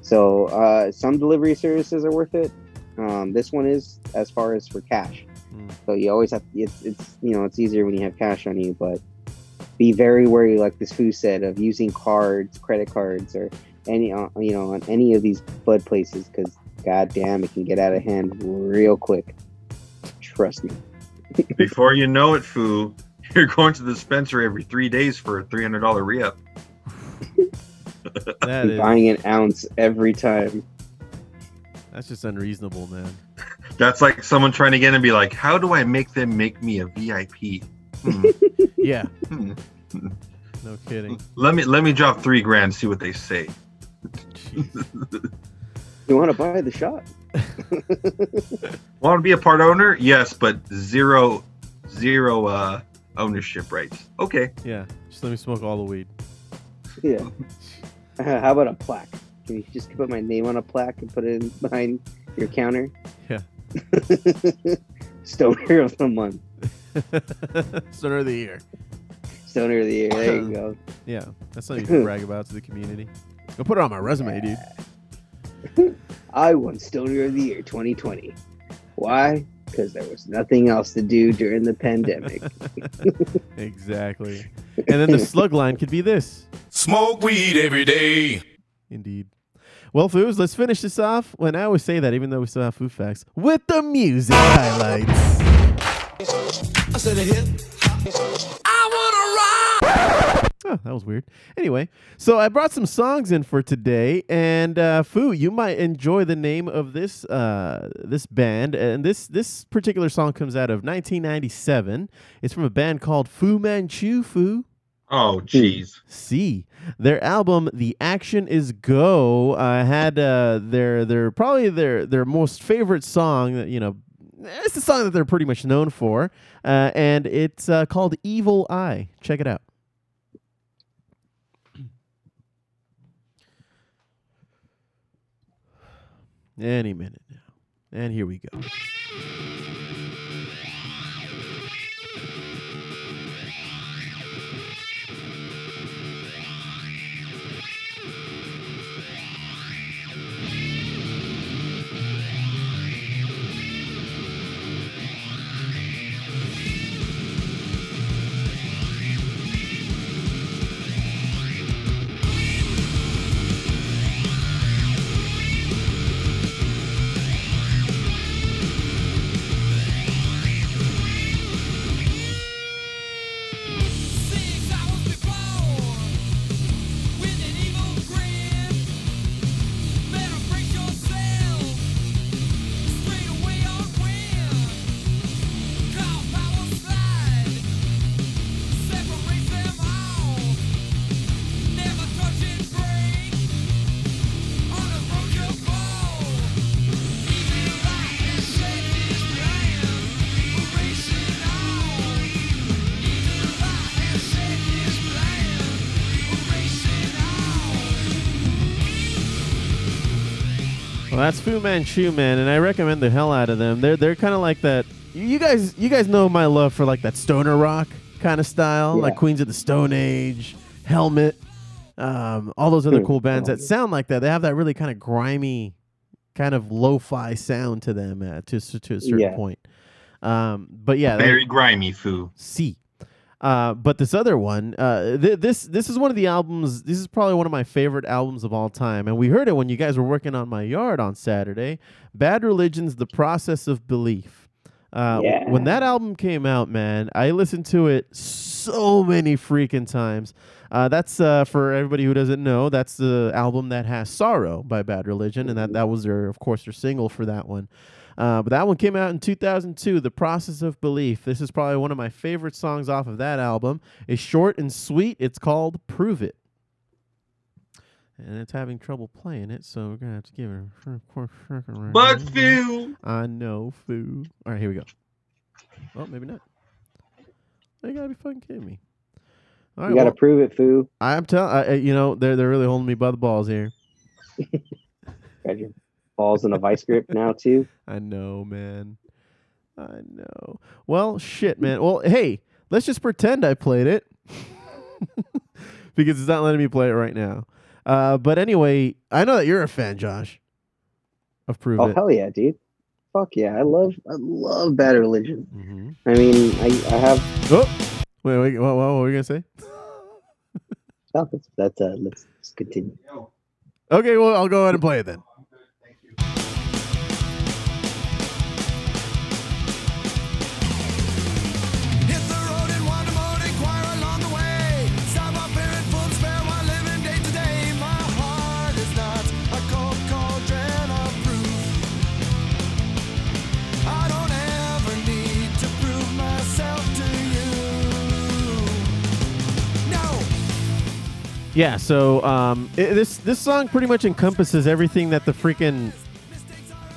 So, uh, some delivery services are worth it. Um, this one is as far as for cash. Mm. So you always have it's it's you know it's easier when you have cash on you, but be very wary, like this food said, of using cards, credit cards, or any uh, you know on any of these bud places because god damn it can get out of hand real quick. Trust me. [LAUGHS] Before you know it, foo, you're going to the dispensary every three days for a three hundred dollar re up. That buying an ounce every time. that's just unreasonable, man. That's like someone trying to get in and be like, "How do I make them make me a VIP?" Hmm. [LAUGHS] Yeah. Hmm. No kidding. let me let me drop three grand, see what they say. You want to buy the shot? [LAUGHS] Want to be a part owner? Yes, but zero zero uh ownership rights. Okay. Yeah. Just let me smoke all the weed. Yeah. [LAUGHS] How about a plaque? Can you just put my name on a plaque and put it in behind your counter? Yeah. [LAUGHS] Stoner of the month. [LAUGHS] Stoner of the year. Stoner of the year. There you go. Yeah. That's something you can brag about to the community. Go put it on my resume, dude. I won Stoner of the Year 2020. Why? Because there was nothing else to do during the pandemic. [LAUGHS] exactly. And then the slug line could be this. Smoke weed every day. Indeed. Well, Foos, let's finish this off. When I always say that, even though we still have food facts, with the music highlights. I said a hip. I wanna rock. Oh, that was weird. Anyway, so I brought some songs in for today, and uh, Fu, you might enjoy the name of this uh, this band. And this this particular song comes out of 1997. It's from a band called Fu Manchu. Fu. Oh, jeez. See, Their album, "The Action Is Go," uh, had uh, their their probably their their most favorite song. That you know, it's the song that they're pretty much known for, uh, and it's uh, called "Evil Eye." Check it out. Any minute now, and here we go. That's Fu Manchu, man, and I recommend the hell out of them. They're they're kind of like that. You guys, you guys know my love for like that stoner rock kind of style, like Queens of the Stone Age, Helmet, um, all those other Hmm, cool bands that sound like that. They have that really kind of grimy, kind of lo-fi sound to them uh, to to a certain Yeah. point. Um, but yeah, Very grimy, foo. C. Uh, but this other one, uh, th- this this is one of the albums. This is probably one of my favorite albums of all time, and we heard it when you guys were working on my yard on Saturday. Bad Religion's "The Process of Belief." Uh, w- When that album came out, man, I listened to it so many freaking times. Uh, that's uh, for everybody who doesn't know. That's the album that has "Sorrow" by Bad Religion, and that that was their, of course, their single for that one. Uh, but that one came out in 2002, The Process of Belief. This is probably one of my favorite songs off of that album. It's short and sweet. It's called Prove It. And it's having trouble playing it, so we're going to have to give it a second right But foo. I know, foo. All right, here we go. Well, maybe not. You gotta be fucking kidding me. All You gotta well, prove it, foo. I'm telling you know they're they're really holding me by the balls here. [LAUGHS] Got your balls in a vice grip now too. [LAUGHS] I know, man. I know. Well, shit, man. Well, hey, let's just pretend I played it [LAUGHS] because it's not letting me play it right now. Uh, but anyway, I know that you're a fan, Josh. Of Prove Oh It. hell yeah, dude! Fuck yeah, I love I love Bad Religion. Mhm. I mean, I, I have Oh, wait, wait. What, what, what were you gonna say? [LAUGHS] oh, that's, that's uh, let's, let's continue. Okay, well, I'll go ahead and play it then. Yeah, so um, i this this song pretty much encompasses everything that the freaking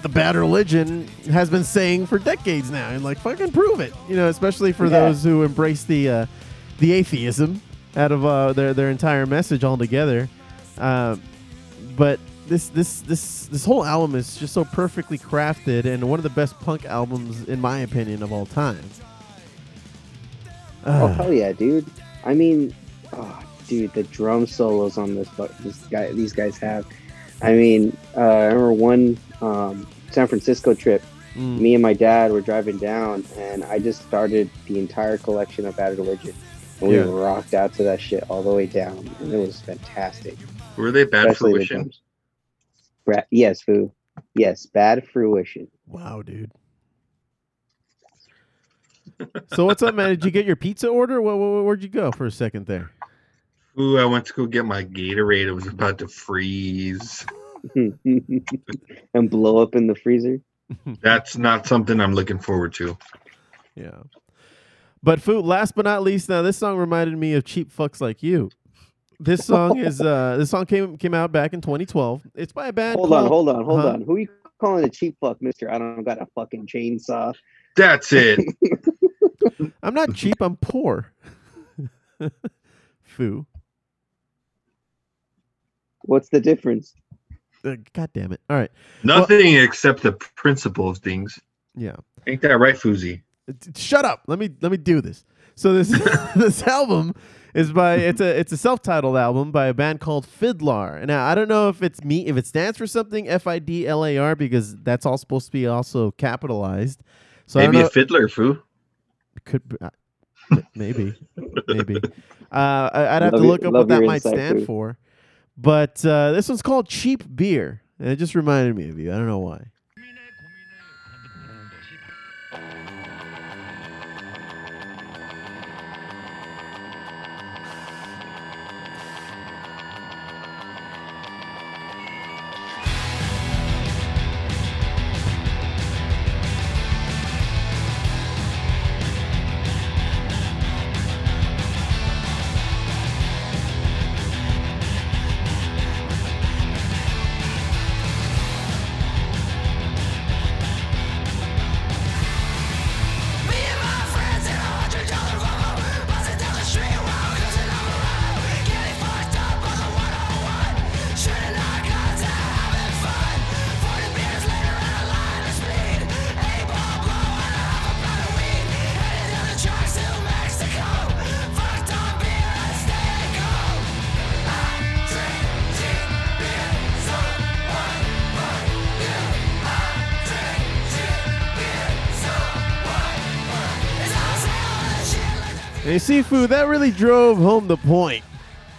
the bad religion has been saying for decades now, and like fucking prove it, you know, especially for Yeah. those who embrace the uh, the atheism out of uh, their their entire message altogether. Um, but this this this this whole album is just so perfectly crafted, and one of the best punk albums, in my opinion, of all time. Oh Ah. hell yeah, dude! I mean, oh, dude, the drum solos on this fu- this guy these guys have. I mean, uh, I remember one um, San Francisco trip. Mm. Me and my dad were driving down, and I just started the entire collection of Bad Religion, and Yeah. we rocked out to that shit all the way down, and it was fantastic. Were they bad Especially the fruition? drums. Bra- yes, foo. Yes, bad fruition. Wow, dude. so what's up, man? Did you get your pizza order? Where, where, where'd you go for a second there? Ooh, I went to go get my Gatorade. It was about to freeze. [LAUGHS] and blow up in the freezer. [LAUGHS] That's not something I'm looking forward to. Yeah. But food. Last but not least, now this song reminded me of "Cheap Fucks Like You." This song is [LAUGHS] uh this song came came out back in 2012. It's by a band. Hold on, hold on, hold Huh? on. Who you calling a cheap fuck, Mister? I don't got a fucking chainsaw. That's it. I'm not cheap. I'm poor. Foo. What's the difference? Uh, God damn it! All right. Nothing except the principle of things. Yeah. Ain't that right, Foozy? shut up let me let me do this so this [LAUGHS] this album is by it's a it's a self-titled album by a band called FIDLAR. Now I don't know if it's me if it stands for something F I D L A R because that's all supposed to be also capitalized. So Maybe don't a fiddler, Foo. could be, uh, maybe [LAUGHS] maybe uh, I, I'd have Love to your- look up what that might insight, stand Fu. for. But uh, this one's called Cheap Beer, and it just reminded me of you. I don't know why. Hey, seafood, that really drove home the point.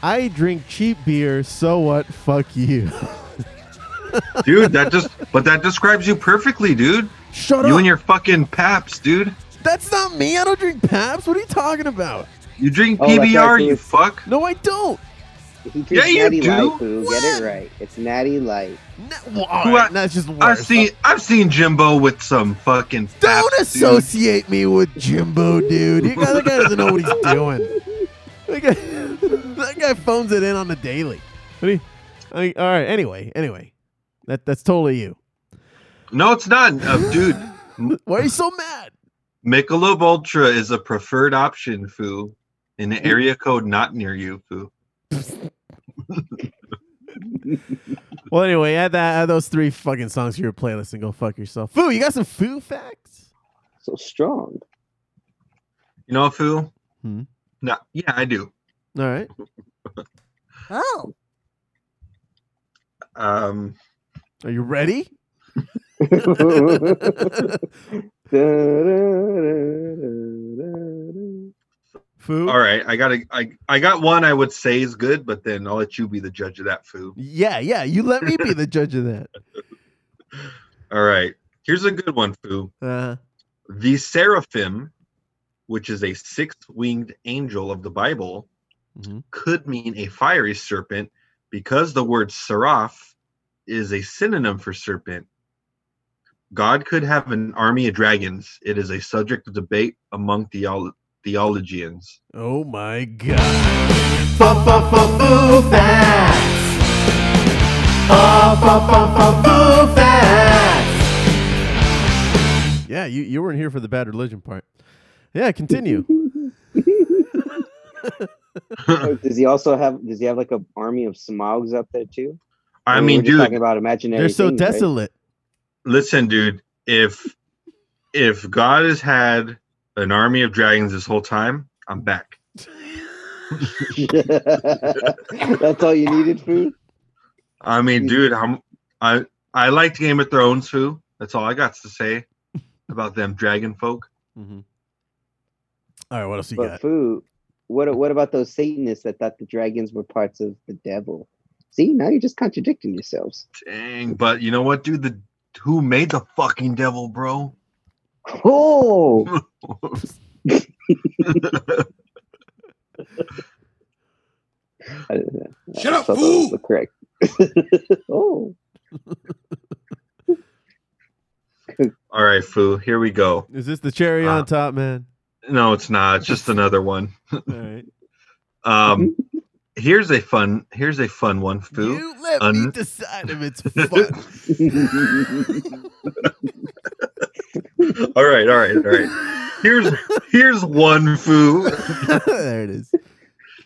I drink cheap beer, so what? Fuck you. [LAUGHS] Dude, that just but that describes you perfectly, dude. Shut you up. You and your fucking Pabst, dude. That's not me. I don't drink Pabst. What are you talking about? You drink Oh, PBR, you fuck. No, I don't. He drinks Yeah, you Natty do. Light, Foo. Get it right. It's Natty Light. Well, all right, I- that's just worse. I've seen I've seen Jimbo with some fucking Don't Pabst, dude. associate me with Jimbo, dude. You guy, that guy doesn't know what he's doing. [LAUGHS] That guy, that guy phones it in on the daily. What do you, I mean, all right. Anyway, anyway, that that's totally you. No, it's not, uh, dude. [LAUGHS] Why are you so mad? Michelob Ultra is a preferred option, foo, in an area code not near you, foo. [LAUGHS] Well, anyway, add that add those three fucking songs to your playlist and go fuck yourself. Foo, you got some foo facts? So strong. You know, foo? Hmm. No, yeah, I do. All right. [LAUGHS] Oh. Um, Are you ready? [LAUGHS] [LAUGHS] Foo. all right, I got a, I, I got one I would say is good, but then I'll let you be the judge of that, foo. Yeah, yeah. You let me be the [LAUGHS] judge of that. All right, here's a good one, foo. Uh, The seraphim, which is a six-winged angel of the Bible, Mhm. could mean a fiery serpent because the word seraph is a synonym for serpent. God could have an army of dragons. It is a subject of debate among theolo- theologians. oh my god. Foo facts. Foo facts. Yeah, you, you weren't here for the bad religion part. Yeah, continue. [LAUGHS] [LAUGHS] Oh, does he also have? Does he have like an army of Smaugs up there too? I mean, mean, we're dude, talking about imaginary. They're so things, right? desolate. listen, dude. If if God has had an army of dragons this whole time, I'm back. [LAUGHS] That's all you needed, food. I mean, dude, I'm I I liked Game of Thrones, who? That's all I got to say about them dragon folk. Mm-hmm. All right, what else you But got? food. What what about those Satanists that thought the dragons were parts of the devil? See, now you're just contradicting yourselves. Dang, but you know what, dude? The who made the fucking devil, bro? Oh, I didn't know. Shut up, thought fool! the Correct. [LAUGHS] oh, [LAUGHS] All right, foo. Here we go. Is this the cherry Uh, on top, man? No, it's not. It's just another one. [LAUGHS] All right. Um, here's a fun. Here's a fun one, foo. You let me Un- decide if it's [LAUGHS] fun. all right, all right, all right. Here's here's one foo. [LAUGHS] there it is.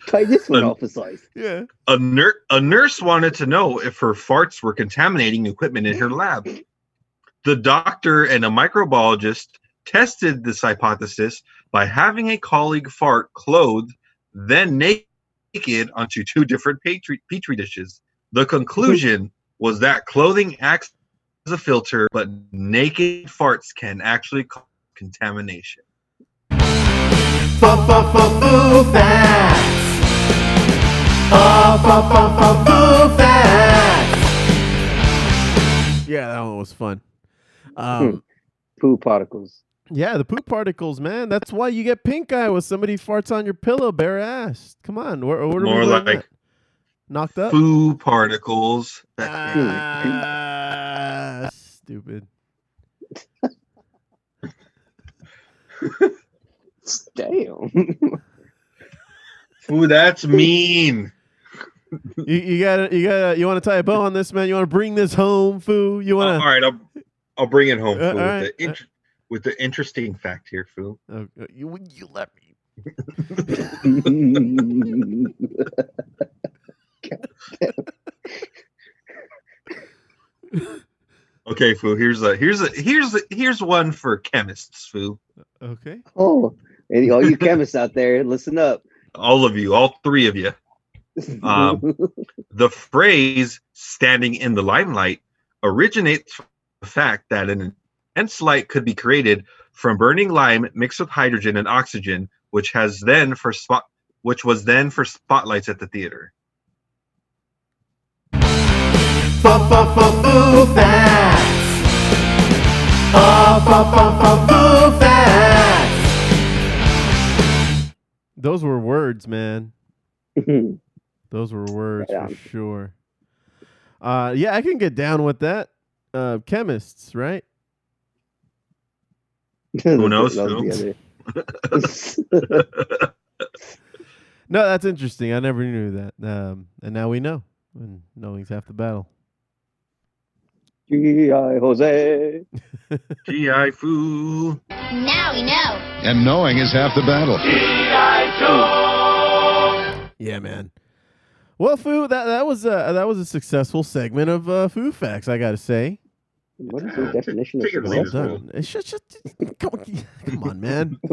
try this one Un- off his life. Yeah. A, ner- a nurse wanted to know if her farts were contaminating equipment in her lab. The doctor and a microbiologist tested this hypothesis by having a colleague fart clothed, then naked onto two different petri, petri dishes. The conclusion was that clothing acts as a filter, but naked farts can actually cause contamination. Foo facts. Foo facts. Yeah, that one was fun. Um, Poo particles. Yeah, the poop particles, man. That's why you get pink eye when somebody farts on your pillow bare ass. Come on, where, where More like that? knocked up. Foo particles. Ah, stupid. Damn. [LAUGHS] Ooh, that's mean. You, you gotta, you gotta, you want to tie a bow on this, man? You want to bring this home, foo? You all want right, I'll I'll bring it home Uh, Foo, all with, right, the int- with the interesting fact here, Foo. to? Uh, you, you let me. [LAUGHS] Okay, Foo. Here's a here's a here's a, here's one for chemists, Foo. Okay. oh, and all you chemists out there, listen up. All of you, all three of you. Um, [LAUGHS] the phrase "standing in the limelight" originates from the fact that in an intense light could be created from burning lime mixed with hydrogen and oxygen, which has then for spot which was then for spotlights at the theater. Foo facts. Foo. Those were words, man. [LAUGHS] Those were words Right for sure. Uh, yeah, I can get down with that. Uh, chemists, right? Who [LAUGHS] knows, That Phil? was the other- [LAUGHS] No, that's interesting. I never knew that. Um, and now we know. And knowing's half the battle. G.I. Jose. [LAUGHS] GI Foo. Now we know. And knowing is half the battle. G.I. Joe. Yeah, man. Well, Foo, that that was a that was a successful segment of uh, Foo Facts. I got to say. What is the definition of Take it or Well it, success? Done. It's just, just come, on, come on, man. [LAUGHS]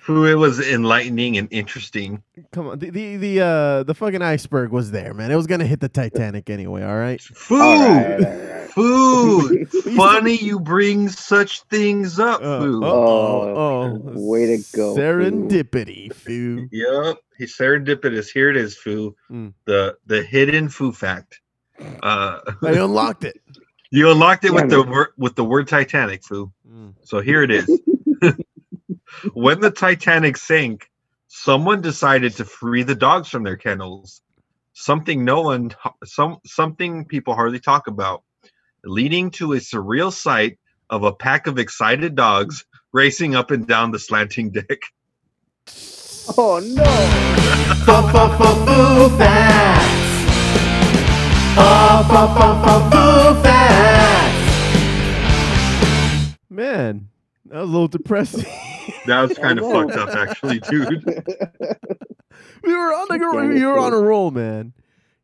Who it was enlightening and interesting. Come on. The the the uh the fucking iceberg was there, man. It was gonna hit the Titanic anyway. All right. Foo, All right, all right. Foo. [LAUGHS] Funny you bring such things up, Uh, Foo. uh-oh, oh, way to go, Serendipity, Foo. Yep, he's serendipitous. Here it is, Foo. Mm. The the hidden Foo fact. Uh, I [LAUGHS] unlocked it. you unlocked it Yeah, with the word with the word Titanic, Foo. Mm. So here it is. [LAUGHS] when the Titanic sank, someone decided to free the dogs from their kennels. Something no one, some something people hardly talk about, leading to a surreal sight of a pack of excited dogs racing up and down the slanting deck. Oh no! [LAUGHS] Man, that was a little depressing. [LAUGHS] That was kind of fucked up, actually, dude. [LAUGHS] we were on the Damn you were on a roll, man.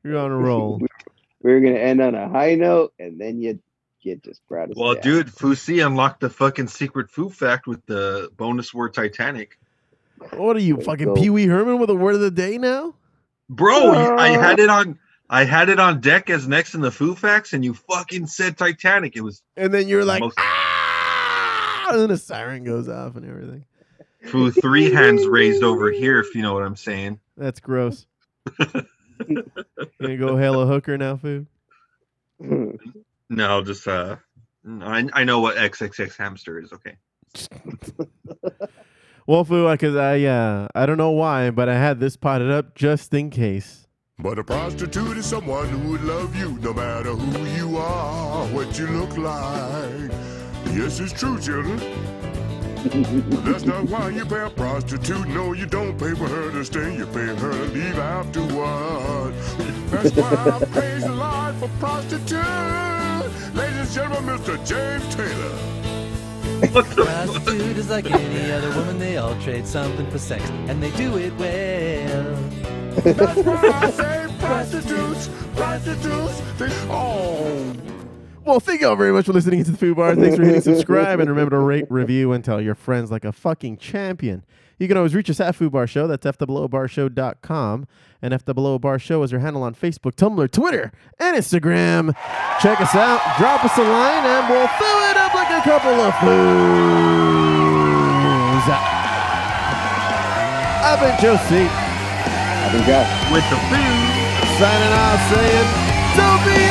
You're on a [LAUGHS] roll. we were gonna end on a high note, and then you you just brought us. Well, down. dude, Fusi unlocked the fucking secret Foo fact with the bonus word Titanic. What are you, Way fucking. Pee Wee Herman with a word of the day now? Bro, you- I had uh, it on. I had it on deck as next in the Foo facts, and you fucking said Titanic. It was And then you're like, most- ah, and then a siren goes off and everything. Foo three hands raised over here, if you know what I'm saying. That's gross. [LAUGHS] Gonna go hail a hooker now, Foo? No, just uh, I I know what XXX hamster is. Okay. Well, Foo, because I uh, I don't know why, but I had this potted up just in case. But a prostitute is someone who would love you no matter who you are, what you look like. Yes, it's true, children. That's not why you pay a prostitute. No, you don't pay for her to stay. You pay her to leave afterward. That's why I praise the Lord for prostitute. Ladies and gentlemen, Mr. James Taylor. Prostitute is like any other woman, they all trade something for sex, and they do it well. [LAUGHS] Well, thank you all very much for listening to the Foo Bar. Thanks for hitting subscribe, and remember to rate, review, and tell your friends like a fucking champion. You can always reach us at Foo Bar Show. That's foobarshow.com. And FWO is our handle on Facebook, Tumblr, Twitter, and Instagram. Check us out, drop us a line, and we'll fill it up like a couple of foos. I've been Joe C. With the food. Signing off saying, don't be